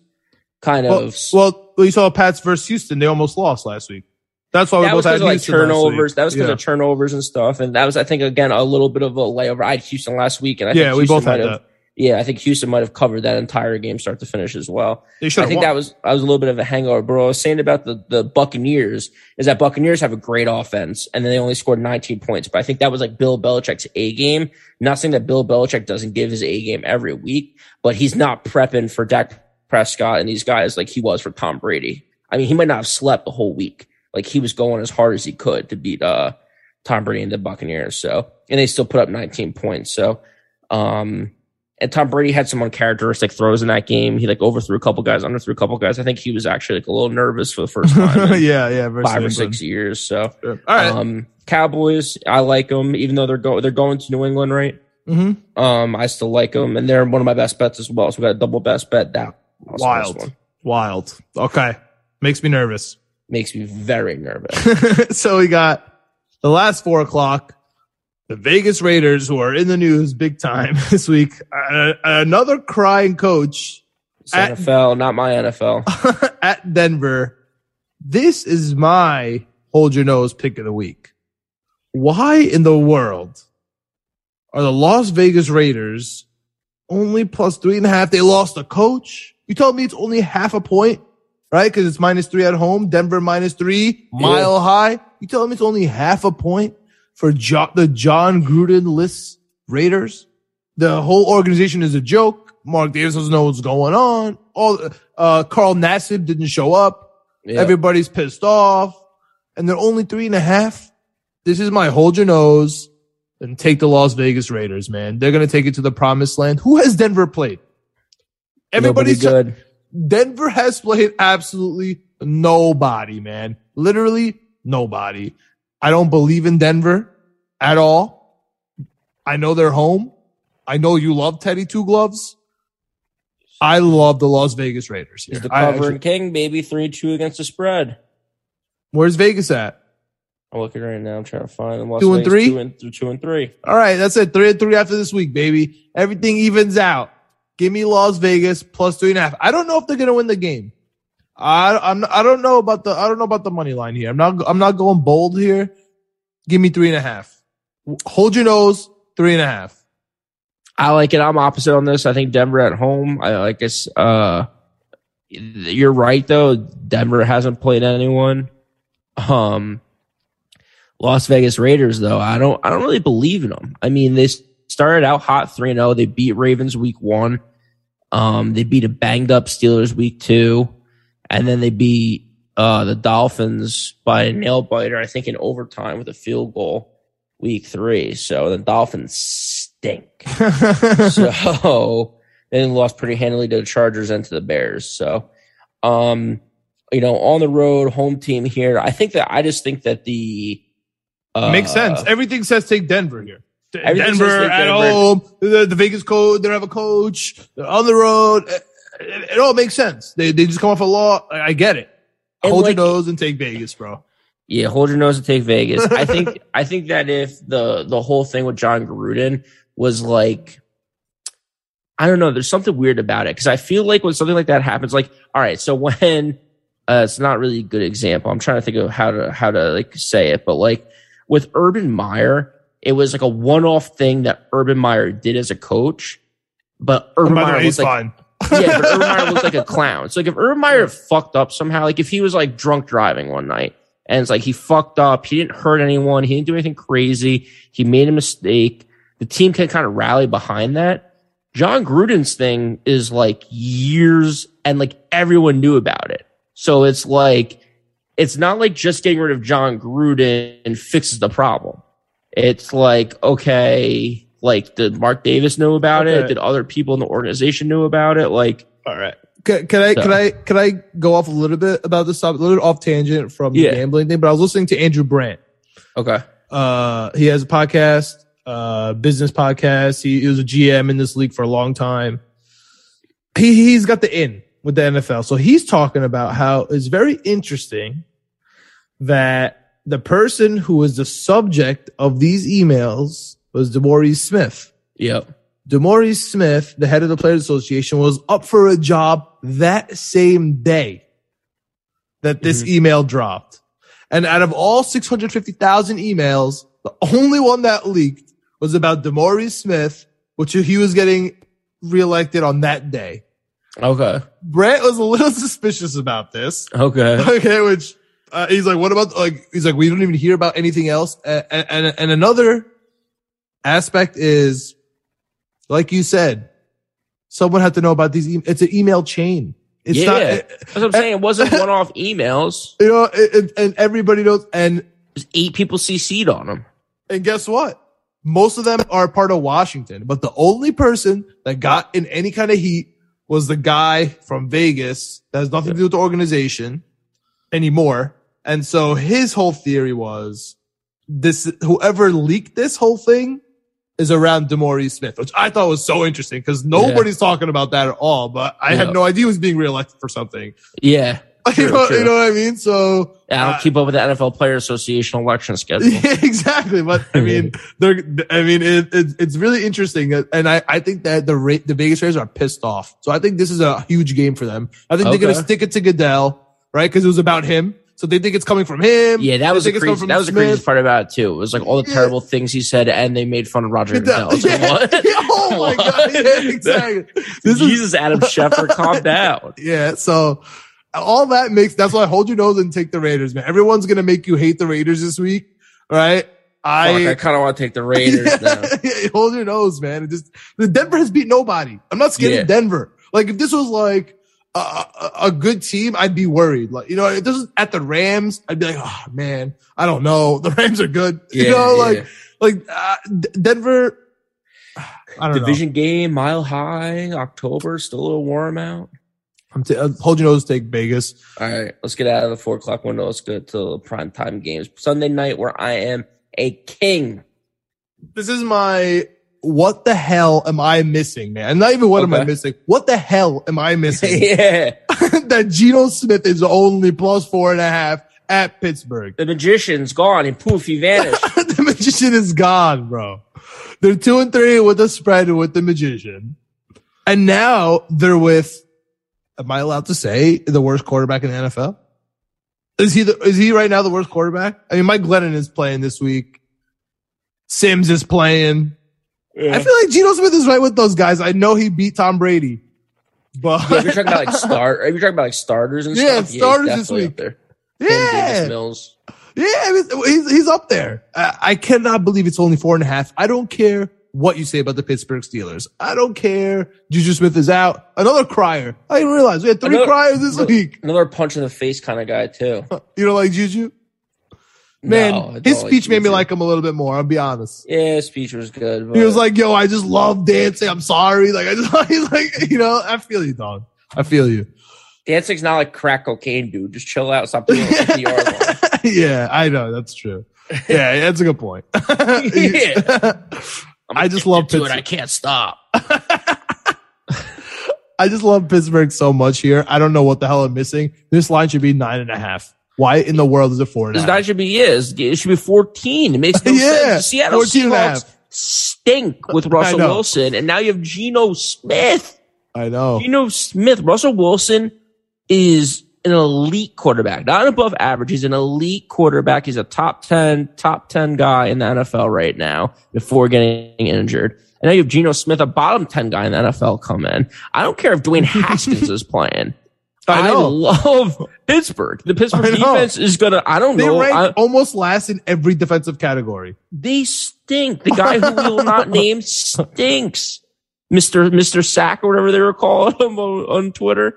kind Well, of. well, we saw Pats versus Houston. They almost lost last week. That's why we that both had of like turnovers. That was because yeah. of turnovers and stuff. And that was, I think, again, a little bit of a layover. I had Houston last week, and I yeah, think we both had that. Yeah, I think Houston might have covered that entire game, start to finish, as well. I think won. that was I was a little bit of a hangover, bro. I was saying about the the Buccaneers is that Buccaneers have a great offense, and then they only scored 19 points. But I think that was like Bill Belichick's A game. Not saying that Bill Belichick doesn't give his A game every week, but he's not prepping for Dak Prescott and these guys like he was for Tom Brady. I mean, he might not have slept the whole week. Like he was going as hard as he could to beat uh Tom Brady and the Buccaneers. So and they still put up 19 points. So um and Tom Brady had some uncharacteristic throws in that game. He like overthrew a couple guys, underthrew a couple guys. I think he was actually like a little nervous for the first *laughs* time yeah, yeah. five or six years. So, Sure. All right. um, Cowboys, I like them, even though they're go they're going to New England, right? mm-hmm. Um, I still like them, and they're one of my best bets as well. So we got a double best bet down. Wild. Wild. Okay. Makes me nervous. Makes me very nervous. *laughs* so we got the last four o'clock. The Vegas Raiders, who are in the news big time *laughs* this week, uh, another crying coach It's At- NFL, not my NFL. *laughs* at Denver. This is my hold your nose pick of the week. Why in the world are the Las Vegas Raiders only plus three and a half. They lost a coach. You told me it's only half a point, right? Cause it's minus three at home. Denver minus three, mile high. You telling me it's only half a point for jo- the Jon Gruden list Raiders? The whole organization is a joke. Mark Davis doesn't know what's going on. All, uh, Carl Nassib didn't show up. Yeah. Everybody's pissed off and they're only three and a half. This is my hold your nose and take the Las Vegas Raiders, man. They're going to take it to the promised land. Who has Denver played? Everybody's Nobody good. Denver has played absolutely nobody, man. Literally nobody. I don't believe in Denver at all. I know they're home. I know you love Teddy Two Gloves. I love the Las Vegas Raiders. Here. He's the covering king, baby. Three two against the spread. where's Vegas at? I'm looking right now. I'm trying to find them. Las Two and Vegas, three? Two and, two and three. All right, that's it. Three and three after this week, baby. Everything evens out. Give me Las Vegas plus three and a half. I don't know if they're gonna win the game. I I'm I don't know about the I don't know about the money line here. I'm not I'm not going bold here. Give me three and a half. Hold your nose. Three and a half. I like it. I'm opposite on this. I think Denver at home. I like guess uh you're right though. Denver hasn't played anyone. Um Las Vegas Raiders though, I don't I don't really believe in them. I mean, they started out hot three and zero. They beat Ravens week 1. Um they beat a banged up Steelers week 2 and then they beat uh the Dolphins by a nail biter I think in overtime with a field goal week 3. So the Dolphins stink *laughs* so then lost pretty handily to the Chargers and to the Bears. So, um, you know, on the road, home team here. I think that I just think that the uh, Makes sense. Everything says take Denver here. D- Everything says Denver at home. The, the Vegas code. They don't have a coach. They're on the road. It, it- all makes sense. They they just come off a law. I, I get it. And Hold like- your nose and take Vegas, bro. Yeah, hold your nose and take Vegas. I *laughs* think I think that if the the whole thing with Jon Gruden was like I don't know, there's something weird about it because I feel like when something like that happens, like all right, so when uh, it's not really a good example. I'm trying to think of how to how to like say it, but like with Urban Meyer, it was like a one off thing that Urban Meyer did as a coach, but Urban Meyer way, was like fine. Yeah, but Urban Meyer *laughs* looked like a clown. So like if Urban Meyer fucked up somehow, like if he was like drunk driving one night and it's like he fucked up, he didn't hurt anyone, he didn't do anything crazy, he made a mistake, the team can kind of rally behind that. Jon Gruden's thing is like years and like everyone knew about it. So it's like it's not like just getting rid of Jon Gruden fixes the problem. It's like, okay, like did Mark Davis know about it? Did other people in the organization know about it? Like, All right. Can, can I So- can I can I go off a little bit about this topic, a little off tangent from Yeah. the gambling thing? But I was listening to Andrew Brandt. okay. Uh, he has a podcast, uh, business podcast. He, he was a GM in this league for a long time. He he's got the in with the NFL, so he's talking about how it's very interesting that the person who was the subject of these emails was DeMaurice Smith. Yep. DeMaurice Smith, the head of the Players Association, was up for a job that same day that this email dropped. And out of all 650,000 emails, the only one that leaked was about DeMaurice Smith, which he was getting reelected on that day. Okay. Brett was a little *laughs* suspicious about this. Okay. *laughs* Okay, which uh, he's like, what about like? He's like, we don't even hear about anything else. And and, and another aspect is, like you said, someone had to know about these. E- it's an email chain. It's yeah. not, That's what I'm saying. It wasn't *laughs* one off emails. you know, it, it- and everybody knows. And eight people CC'd on them. and guess what? Most of them are part of Washington, but the only person that got in any kind of heat was the guy from Vegas that has nothing to do with the organization anymore. And so his whole theory was this, whoever leaked this whole thing is around DeMaurice Smith, which I thought was so interesting because nobody's talking about that at all, but I Yeah. had no idea he was being reelected for something. Yeah. *laughs* you, know, true. you know what I mean? So yeah, I don't uh, keep up with the NFL Player Association election schedule. *laughs* Yeah, exactly. But I mean, *laughs* they're, I mean, it, it, it's really interesting. And I, I think that the rate, the Vegas Raiders are pissed off. So I think this is a huge game for them. I think they're going to stick it to Goodell, right? Cause it was about him. So they think it's coming from him. Yeah, that was the think it's coming crazy. That was the craziest part about it too. It was like all the Yeah. terrible things he said, and they made fun of Roger Goodell. *laughs* I like, *laughs* yeah, oh my god! Yeah, exactly. *laughs* This is Jesus, Adam Schefter, calm down. yeah. So all that makes that's why hold your nose and take the Raiders, man. Everyone's gonna make you hate the Raiders this week, right? Fuck, I kind of want to take the Raiders now. Yeah, hold your nose, man. It just the Denver has beat nobody. I'm not scared Yeah. of Denver. Like if this was like a, a, good team, I'd be worried. Like you know, this is at the Rams, I'd be like, oh man, I don't know. *laughs* The Rams are good. *laughs* you Yeah, know, yeah. like like uh, D- Denver. *sighs* I don't Division game, mile high, October, still a little warm out. I'm t- uh, hold your nose, take Vegas. All right, let's get out of the four o'clock window. Let's go to the prime time games. Sunday night, where I am a king. This is my. What the hell am I missing, man? Not even what am I missing. What the hell am I missing? *laughs* yeah, *laughs* that Geno Smith is only plus four and a half at Pittsburgh. the magician's gone and poof, he vanished. *laughs* the magician is gone, bro. They're two and three with the spread with the magician. And now they're with, am I allowed to say the worst quarterback in the NFL? Is he the, is he right now the worst quarterback? I mean, Mike Glennon is playing this week. Sims is playing. I feel like Geno Smith is right with those guys. I know he beat Tom Brady, but Yeah, if you're talking about like *laughs* start, if you're talking about like starters and Yeah, stuff, starters he's this week. Up there. Davis yeah, Mills. Yeah, he's, he's up there. I, I cannot believe it's only four and a half. I don't care what you say about the Pittsburgh Steelers. I don't care. Juju Smith is out. Another crier. I didn't realize we had three Another- criers this another- week. Another punch in the face kind of guy too. *laughs* You don't like Juju? Man, No, his speech made me like him a little bit more. I'll be honest. Yeah, his speech was good. He was like, yo, I just love dancing. I'm sorry. Like, I just, *laughs* he's like, you know, I feel you, dog. I feel you. dancing's not like crack cocaine, dude. Just chill out. Stop doing it. the *laughs* yeah, I know. That's true. *laughs* Yeah, that's a good point. Yeah. I just love to it. Pittsburgh. I can't stop. I just love Pittsburgh so much here. I don't know what the hell I'm missing. This line should be nine and a half. Why in the world is it four and a This half? guy should be is. It should be 14. It makes *laughs* no Yeah, sense. Seattle 14 and a half. Seahawks stink with *laughs* Russell. Wilson, and now you have Geno Smith. I know. Geno Smith. Russell Wilson is an elite quarterback, not above average. He's an elite quarterback. He's a top 10, top 10 guy in the NFL right now before getting injured. And now you have Geno Smith, a bottom 10 guy in the NFL come in. I don't care if Dwayne *laughs* Haskins is playing. I know. love Pittsburgh. The Pittsburgh defense is gonna. I don't know. They know. rank I, almost last in every defensive category. they stink. The guy who we will not *laughs* name stinks. Mister Mister Sack or whatever they were calling him on, on Twitter.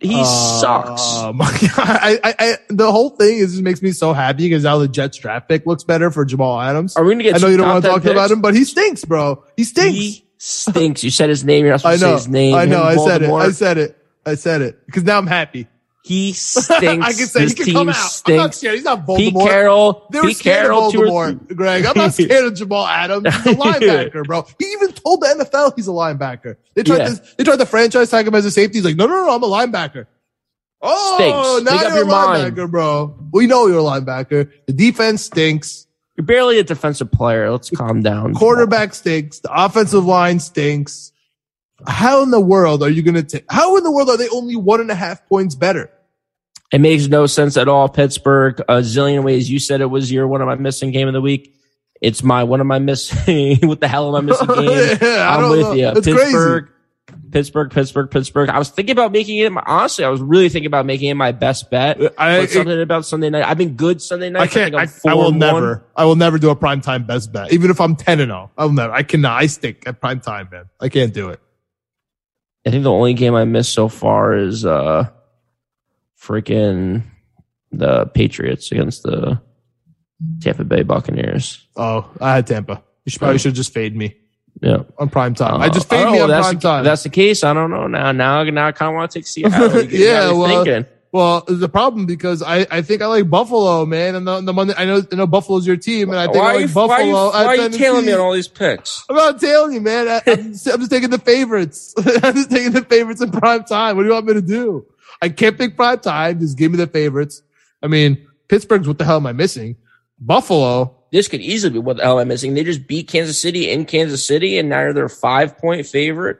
He uh, sucks. My *laughs* God. I, I, I, the whole thing is just makes me so happy because now the Jets draft pick looks better for Jamal Adams. Are we gonna get? I know you don't want to 10 talk about him, but he stinks, bro. He stinks. He stinks. You said his name. You're not *laughs* I supposed to know. say his name. I know. Him, I said it. I said it. I said it because now I'm happy. He stinks. *laughs* I can say His he can come out. I'm not scared. He's not Voldemort. Pete Carroll. They were Pete scared Carroll. of Voldemort, Greg. I'm not scared of Jamal Adams. He's a *laughs* linebacker, bro. He even told the NFL he's a linebacker. They tried Yeah. to they tried to franchise tag him as a safety. He's like, no, no, no, I'm a linebacker. Oh, Stinks. now Make you're your a mind. linebacker, bro. We know you're a linebacker. The defense stinks. You're barely a defensive player. Let's calm down. Quarterback stinks. The offensive line stinks. How in the world are you going to take? How in the world are they only one and a half points better? It makes no sense at all. Pittsburgh, a zillion ways. You said it was your one of my missing game of the week. It's my one of my missing. *laughs* what the hell am I missing *laughs* game? Yeah, I'm with know. you. It's Pittsburgh, Pittsburgh, Pittsburgh, Pittsburgh. I was thinking about making it. My, honestly, I was really thinking about making it my best bet. Uh, I- but something about Sunday night. I've been good Sunday night. I can't. I, I will 4-1. never. I will never do a prime time best bet, even if I'm ten and zero. I'll never. I cannot. I stick at prime time, man. I can't do it. I think the only game I missed so far is uh freaking the Patriots against the Tampa Bay Buccaneers. Oh, I had Tampa. You should probably should just fade me Yeah. on prime time. I Uh, just I fade don't me on that's prime the, time. That's the case. I don't know now. Now, now I kind of want to take Seattle. *laughs* Yeah, well, thinking. Well, the problem because I, I think I like Buffalo, man, and the, the Monday I know I know Buffalo's your team, and I think Why I are you, like why are Buffalo. you, why are you tailing me on all these picks? I'm not telling you, man. I, I'm, just, I'm just taking the favorites. *laughs* I'm just taking the favorites in prime time. What do you want me to do? I can't pick prime time. Just give me the favorites. I mean, Pittsburgh's what the hell am I missing? Buffalo. This could easily be what the hell am I missing? They just beat Kansas City in Kansas City, and now they're a five point favorite,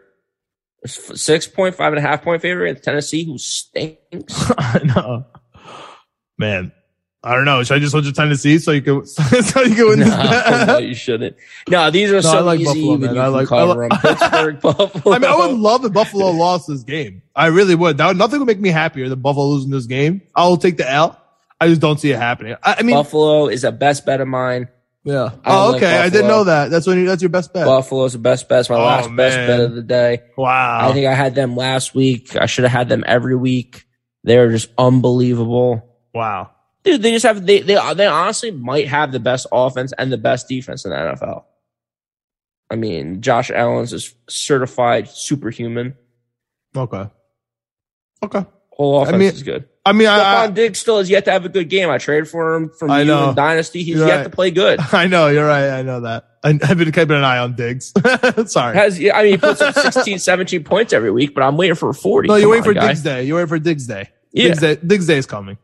six point, five and a half point favorite against Tennessee, who stinks. *laughs* I know. Man, I don't know. Should I just hold your Tennessee so you can *laughs* so you can win No, this no, you shouldn't. No, these are No, I so like easy. Buffalo, man. I like- I cover like- them. Pittsburgh, *laughs* Buffalo. I mean, I would love if Buffalo lost this game. I really would. That would, nothing would make me happier than Buffalo losing this game. I will take the L. I just don't see it happening. I, I mean, Buffalo is a best bet of mine. Yeah. I Oh, like okay. I didn't know that. That's when you, that's your best bet. Buffalo's the best bet. It's my Oh, last best bet of the day. wow. I think I had them last week. I should have had them every week. They're just unbelievable. wow. Dude, they just have they they they honestly might have the best offense and the best defense in the NFL. I mean, Josh Allen's is certified superhuman. Okay. Okay. Whole I mean, is good. I mean, I, Stefon Diggs still has yet to have a good game. I traded for him from I know. in Dynasty. He's You're yet right. to play good. I, *laughs* I know. You're right. I know that. I, I've been keeping an eye on Diggs. *laughs* Sorry. Has I mean, he puts up 16, *laughs* 17 points every week, but I'm waiting for a 40. No, you're Come waiting on, for guy. Diggs Day. You're waiting for Diggs Day. Yeah. Diggs Day, Diggs Day is coming.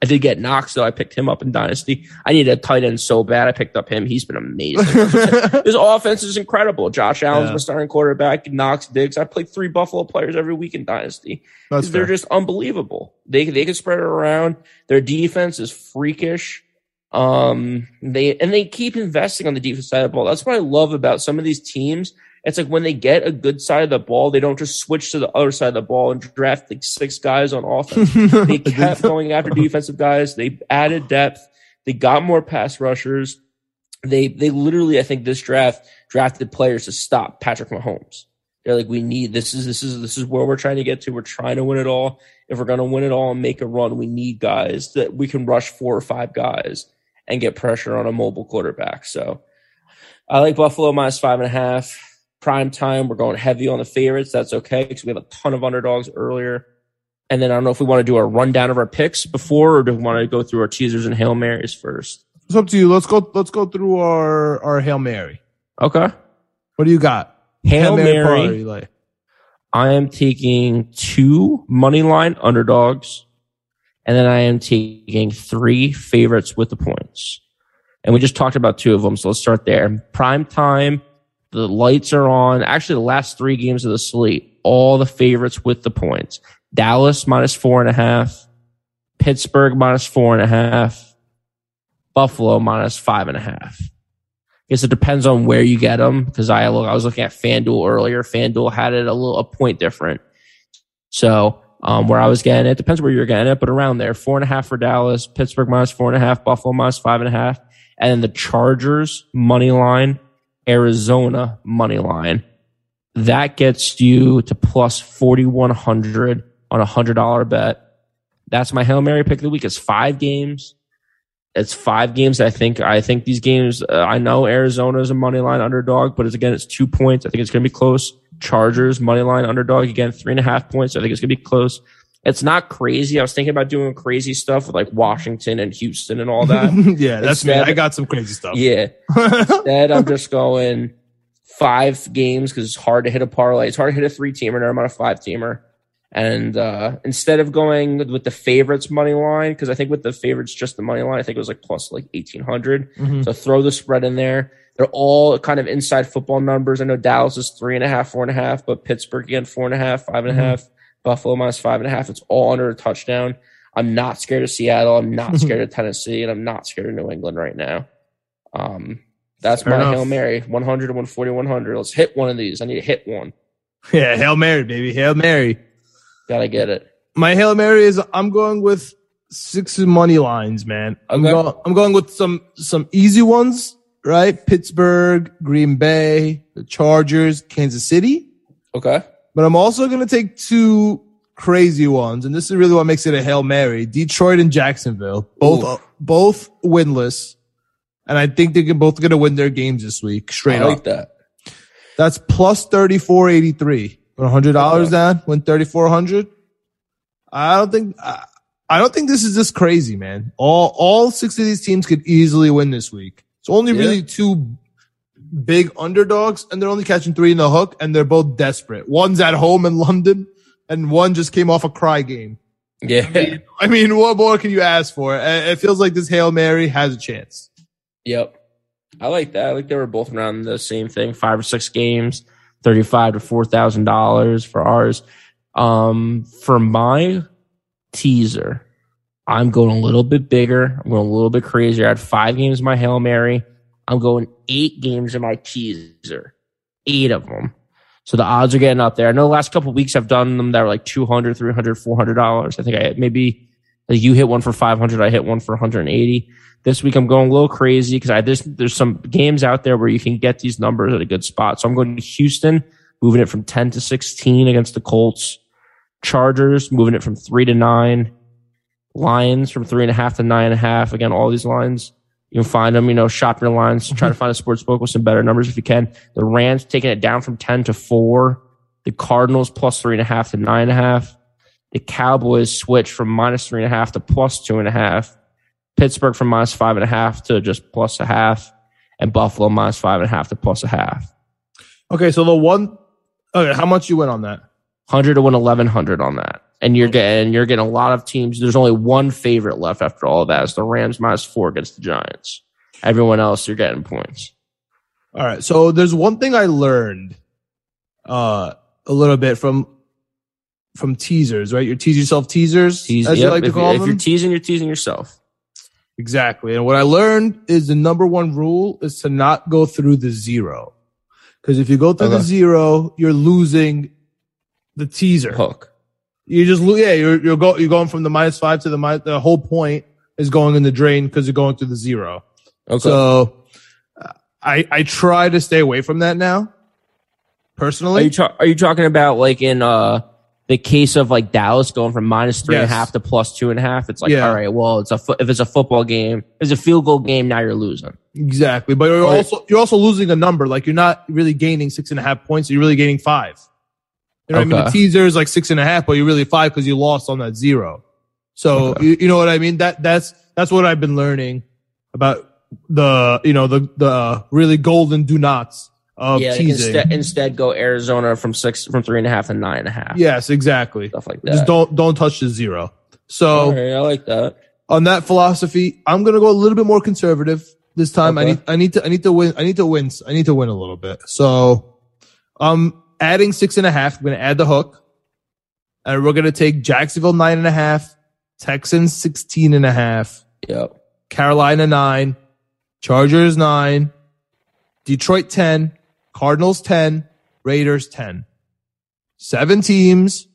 I did get Knox, though. I picked him up in Dynasty. I needed a tight end so bad. I picked up him. He's been amazing. *laughs* His offense is incredible. Josh Allen's Yeah. my starting quarterback. Knox, Diggs. I played three Buffalo players every week in Dynasty. That's They're fair. just unbelievable. They they can spread it around. Their defense is freakish. Um, they and they keep investing on the defense side of the ball. That's what I love about some of these teams. It's like when they get a good side of the ball, they don't just switch to the other side of the ball and draft like six guys on offense. *laughs* They kept going after defensive guys. They added depth. They got more pass rushers. They they literally, I think, this draft drafted players to stop Patrick Mahomes. They're like, we need this is this is this is where we're trying to get to. We're trying to win it all. If we're gonna win it all and make a run, we need guys that we can rush four or five guys and get pressure on a mobile quarterback. So I like Buffalo minus five and a half. Prime time, we're going heavy on the favorites. That's okay because we have a ton of underdogs earlier. And then I don't know if we want to do a rundown of our picks before, or do we want to go through our teasers and hail marys first? It's up to you. Let's go. Let's go through our our hail mary. Okay. What do you got? Hail, Mary. party, like- I am taking two money line underdogs, and then I am taking three favorites with the points. And we just talked about two of them, so let's start there. Prime time, the lights are on. Actually, the last three games of the slate, all the favorites with the points. Dallas minus four and a half, Pittsburgh minus four and a half, Buffalo minus five and a half. I guess it depends on where you get them because I look, I was looking at FanDuel earlier. FanDuel had it a little a point different. So um, where I was getting it depends where you're getting it, but around there, four and a half for Dallas, Pittsburgh minus four and a half, Buffalo minus five and a half, and then the Chargers money line, Arizona money line. That gets you to plus forty one hundred on a hundred dollar bet. That's my hail mary pick of the week. It's five games. It's five games. I think. I think these games. Uh, I know Arizona is a money line underdog, but it's again, it's two points. I think it's going to be close. Chargers money line underdog again, three and a half points. I think it's going to be close. It's not crazy. I was thinking about doing crazy stuff with like Washington and Houston and all that. *laughs* yeah, that's me. I got some crazy stuff. yeah. *laughs* Instead, I'm just going five games because it's hard to hit a parlay. It's hard to hit a three teamer. Now I'm on a five teamer. And uh, instead of going with the favorites money line, because I think with the favorites just the money line, I think it was like plus like eighteen hundred. Mhm. So throw the spread in there. They're all kind of inside football numbers. I know Dallas is three and a half, four and a half, but Pittsburgh again four and a half, five and a Mhm. half. Buffalo minus five and a half. It's all under a touchdown. I'm not scared of Seattle. I'm not *laughs* scared of Tennessee, and I'm not scared of New England right now. Um, that's Fair my enough. hail mary. 100 to 140, 100. Let's hit one of these. I need to hit one. Yeah, hail mary, baby, hail mary. Gotta get it. My hail mary is I'm going with six money lines, man. I'm Okay. going. I'm going with some some easy ones, right? Pittsburgh, Green Bay, the Chargers, Kansas City. Okay. But I'm also going to take two crazy ones, and this is really what makes it a hail mary: Detroit and Jacksonville, both Ooh. both winless, and I think they're both going to win their games this week, straight I like up. that. That's plus thirty four eighty three. Put hundred dollars Okay. down, win thirty four hundred. I don't think I, I don't think this is this crazy, man. All all six of these teams could easily win this week. It's only Yeah. really two big underdogs, and they're only catching three in the hook, and they're both desperate. One's at home in London, and one just came off a cry game. Yeah. I mean, what more can you ask for? It it feels like this hail mary has a chance. Yep. I like that. I like they were both around the same thing. Five or six games, thirty-five to four thousand dollars for ours. Um, for my teaser, I'm going a little bit bigger. I'm going a little bit crazier. I had five games in my Hail Mary. I'm going eight games in my teaser. Eight of them. So the odds are getting up there. I know the last couple weeks I've done them that were like 200, 300, 400 dollars. I think I maybe you hit one for 500. I hit one for 180. This week I'm going a little crazy because I there's there's some games out there where you can get these numbers at a good spot. So I'm going to Houston, moving it from 10 to 16 against the Colts. Chargers moving it from three to nine. Lions from three and a half to nine and a half. Again, all these lines you can find them. You know, shop your lines. Try to mm-hmm. find a sports book with some better numbers if you can. The Rams taking it down from 10 to four. The Cardinals plus three and a half to nine and a half. The Cowboys switch from minus three and a half to plus two and a half. Pittsburgh from minus five and a half to just plus a half. And Buffalo minus five and a half to plus a half. Okay, so the one. Okay, how much you win on that? 100 to win 1100 on that. And you're getting you're getting a lot of teams. There's only one favorite left after all of that. It's the Rams minus four against the Giants. Everyone else, you're getting points. All right. So there's one thing I learned uh a little bit from from teasers, right? You're tease yourself teasers, Tease, as you yep, like to if, call if them. you're teasing, you're teasing yourself. exactly. And what I learned is the number one rule is to not go through the zero. Because if you go through the zero, you're losing the teaser. Hook. You just yeah, you're you're go you're going from the minus five to the minus. The whole point is going in the drain because you're going through the zero. Okay. So uh, I I try to stay away from that now. are Personally, you ta- are you talking about like in uh the case of like Dallas going from minus three and a half to plus two and a half? It's like Yeah. all right, well, it's a fo- if it's a football game, if it's a field goal game. Now you're losing. exactly. But you're also you're also losing a number. Like you're not really gaining six and a half points. You're really gaining five. You know what I mean? The teaser is like six and a half, but you're really five because you lost on that zero. So Okay. you, you know what I mean? That that's that's what I've been learning about the you know the the uh, really golden do nots of yeah, like teasing. instead instead go Arizona from six from three and a half to nine and a half. Yes, exactly. stuff like that. Just don't don't touch the zero. So All right, I like that. on that philosophy, I'm gonna go a little bit more conservative this time. I need I need to I need to win I need to win I need to win a little bit. So I'm adding six and a half. I'm gonna add the hook. And we're gonna take Jacksonville nine and a half, Texans 16 and a half, Yep. Carolina nine, Chargers nine, Detroit 10, Cardinals 10, Raiders 10. Seven teams,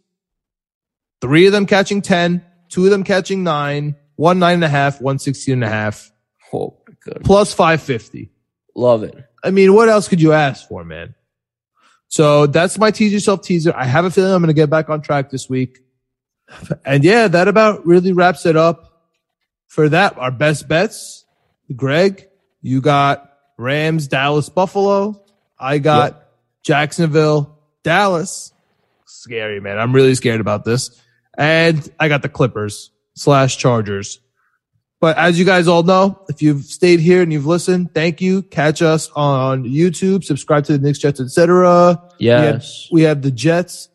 three of them catching 10, two of them catching nine, one nine and a half, one 16 and a half, Oh, good. plus 550. Love it. I mean, what else could you ask for, man? So that's my tease yourself teaser. I have a feeling I'm going to get back on track this week. And yeah, that about really wraps it up for that. Our best bets. Greg, you got Rams, Dallas, Buffalo. I got Jacksonville, Dallas. Scary, man. I'm really scared about this. And I got the Clippers slash Chargers. But as you guys all know, if you've stayed here and you've listened, thank you. Catch us on YouTube, subscribe to the Knicks, Jets, etc. Yes. We have the Jets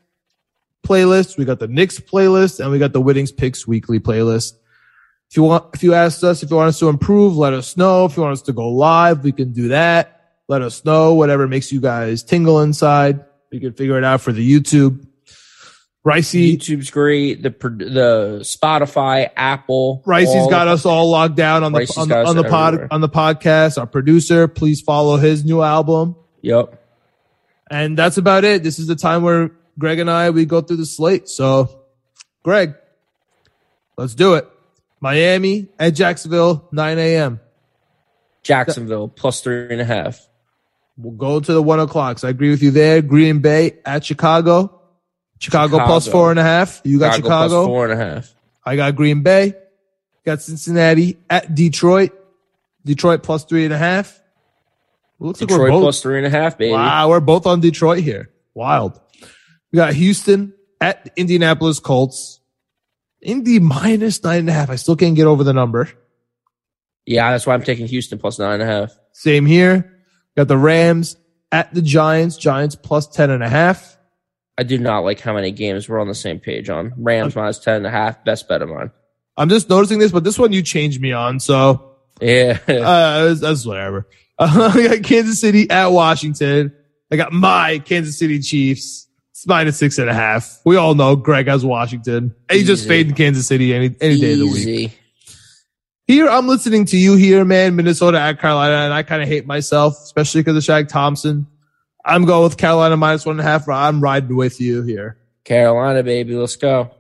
playlist, we got the Knicks playlist, and we got the Winnings Picks weekly playlist. If you want, if you asked us, if you want us to improve, let us know. If you want us to go live, we can do that. Let us know. Whatever makes you guys tingle inside, we can figure it out for the YouTube. Ricey, YouTube's great. The the Spotify, Apple. Ricey's got the- us all locked down on the Ricey's on the, on the pod everywhere. on the podcast. Our producer, please follow his new album. Yep. And that's about it. This is the time where Greg and I we go through the slate. So, Greg, let's do it. Miami at Jacksonville, 9 a.m. Jacksonville plus three and a half. We'll go to the one o'clocks. I agree with you there. Green Bay at Chicago. Chicago, Chicago. four and a half. You got Chicago Chicago. plus four and a half. I got Green Bay. Got Cincinnati at Detroit. Detroit plus three and a half. Looks like we're both. plus three and a half, baby. Wow, we're both on Detroit here. Wild. We got Houston at Indianapolis Colts. Indy minus nine and a half. I still can't get over the number. Yeah, that's why I'm taking Houston plus nine and a half. Same here. Got the Rams at the Giants. Giants plus ten and a half. I do not like how many games we're on the same page on. Rams minus ten and a half. Best bet of mine. I'm just noticing this, but this one you changed me on, so Yeah. *laughs* uh, that's, whatever. *laughs* I got Kansas City at Washington. I got my Kansas City Chiefs It's minus six and a half. We all know Greg has Washington. And he's just Easy. fading Kansas City any any day of the week. Here, I'm listening to you here, man. Minnesota at Carolina, and I kind of hate myself, especially because of Shaq Thompson. I'm going with Carolina minus one and a half. I'm riding with you here. Carolina, baby. Let's go.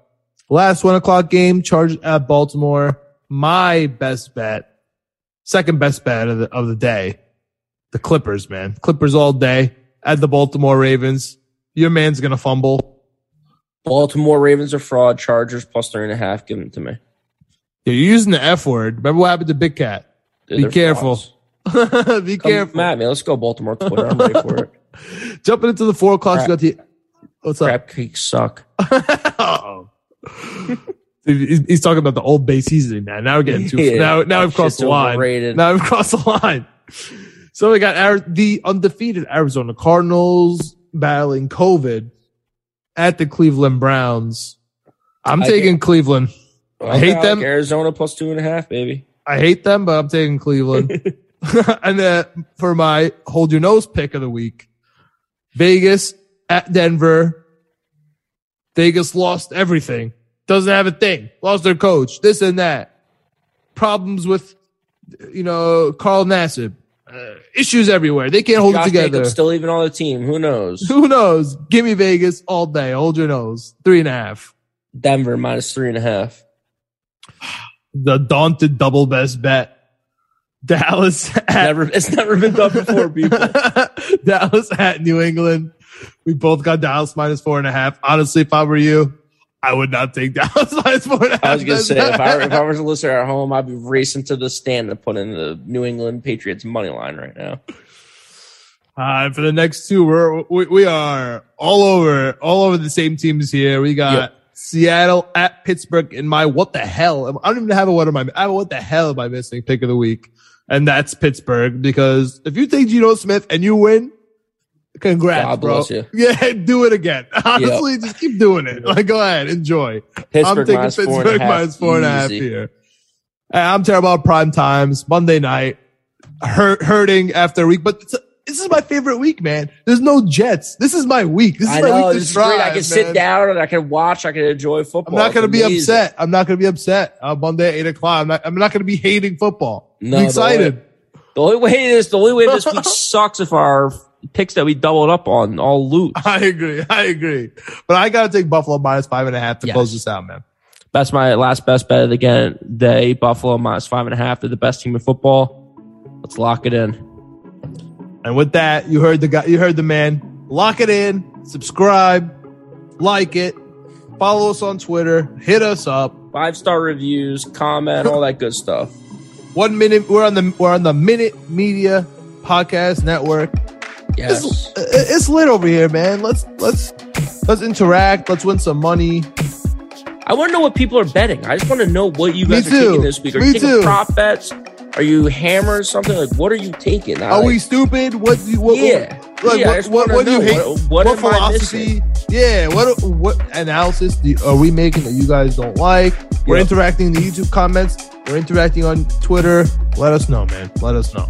Last one o'clock game, Chargers at Baltimore. My best bet, second best bet of the, of the day, the Clippers, man. Clippers all day at the Baltimore Ravens. Your man's gonna fumble. Baltimore Ravens are fraud. Chargers plus three and a half. Give them to me. You're using the F word. Remember what happened to Big Cat? Dude, Be careful. *laughs* Be Come careful. Matt, man, Let's go Baltimore Twitter. I'm ready for it. *laughs* *laughs* Jumping into the four o'clock, you got the, what's up? Crab cakes suck. *laughs* He's talking about the old base seasoning now. Now we're getting too, *laughs* Yeah, now, Now we've crossed the line. overrated. Now we've crossed the line. So we got our, the undefeated Arizona Cardinals battling COVID at the Cleveland Browns. I'm I taking Cleveland. I hate like them. Arizona plus two and a half, baby. I hate them, but I'm taking Cleveland. and then for my hold your nose pick of the week, Vegas at Denver. Vegas lost everything. Doesn't have a thing. Lost their coach. This and that. Problems with, you know, Carl Nassib. Uh, issues everywhere. They can't hold Josh it together. Jacobs still even on the team. Who knows? Who knows? Give me Vegas all day. Hold your nose. Three and a half. Denver minus three and a half. The daunted double best bet. Dallas at Never, it's never been done before, people. *laughs* Dallas at New England. We both got Dallas minus four and a half. Honestly, if I were you, I would not take *laughs* Dallas minus four and a half. I was gonna say if I if I was a listener at home, I'd be racing to the stand to put in the New England Patriots money line right now. Uh, for the next two, we're, we, we are all over, all over the same teams here. We got Yep. Seattle at Pittsburgh in my what the hell? I don't even have a what am I, I have a what the hell am I missing pick of the week? And that's Pittsburgh because if you take Geno Smith and you win, congrats, bro. you. *laughs* Yeah, do it again. *laughs* Honestly, just keep doing it. Like, go ahead, enjoy. I'm Pittsburgh taking minus four and a Pittsburgh half. minus four and a half here. I'm terrible at prime times, Monday night, hurt, hurting after a week, but it's this is my favorite week, man. There's no Jets. This is my week. This is I my know week to this is great. I can sit down and I can watch. I can enjoy football. I'm not going to be upset. I'm not going to be upset on Monday at eight o'clock. I'm not, I'm not going to be hating football. No, I'm excited. The only way is the only way this week *laughs* sucks if our picks that we doubled up on all lose. I agree. I agree. But I got to take Buffalo minus five and a half to Yes. close this out, man. That's my last best bet of the game. Day Buffalo minus five and a half. They're the best team in football. Let's lock it in. And with that, you heard the guy, you heard the man. Lock it in, subscribe, like it, follow us on Twitter, hit us up. Five star reviews, comment, all that good stuff. *laughs* One minute, we're on the we're on the Minute Media Podcast Network. Yes. It's, it's lit over here, man. Let's let's let's interact. Let's win some money. I want to know what people are betting. I just want to know what you Me guys are too. taking this week. Are Me you taking too. prop bets? Are you hammering something? Like, what are you taking? Are we stupid? What do you what, Yeah. like Yeah, what, what, what do you hate? What- what I philosophy? Yeah, what what analysis do you, are we making that you guys don't like? We're Yeah. interacting in the YouTube comments. We're interacting on Twitter. Let us know, man. Let us know.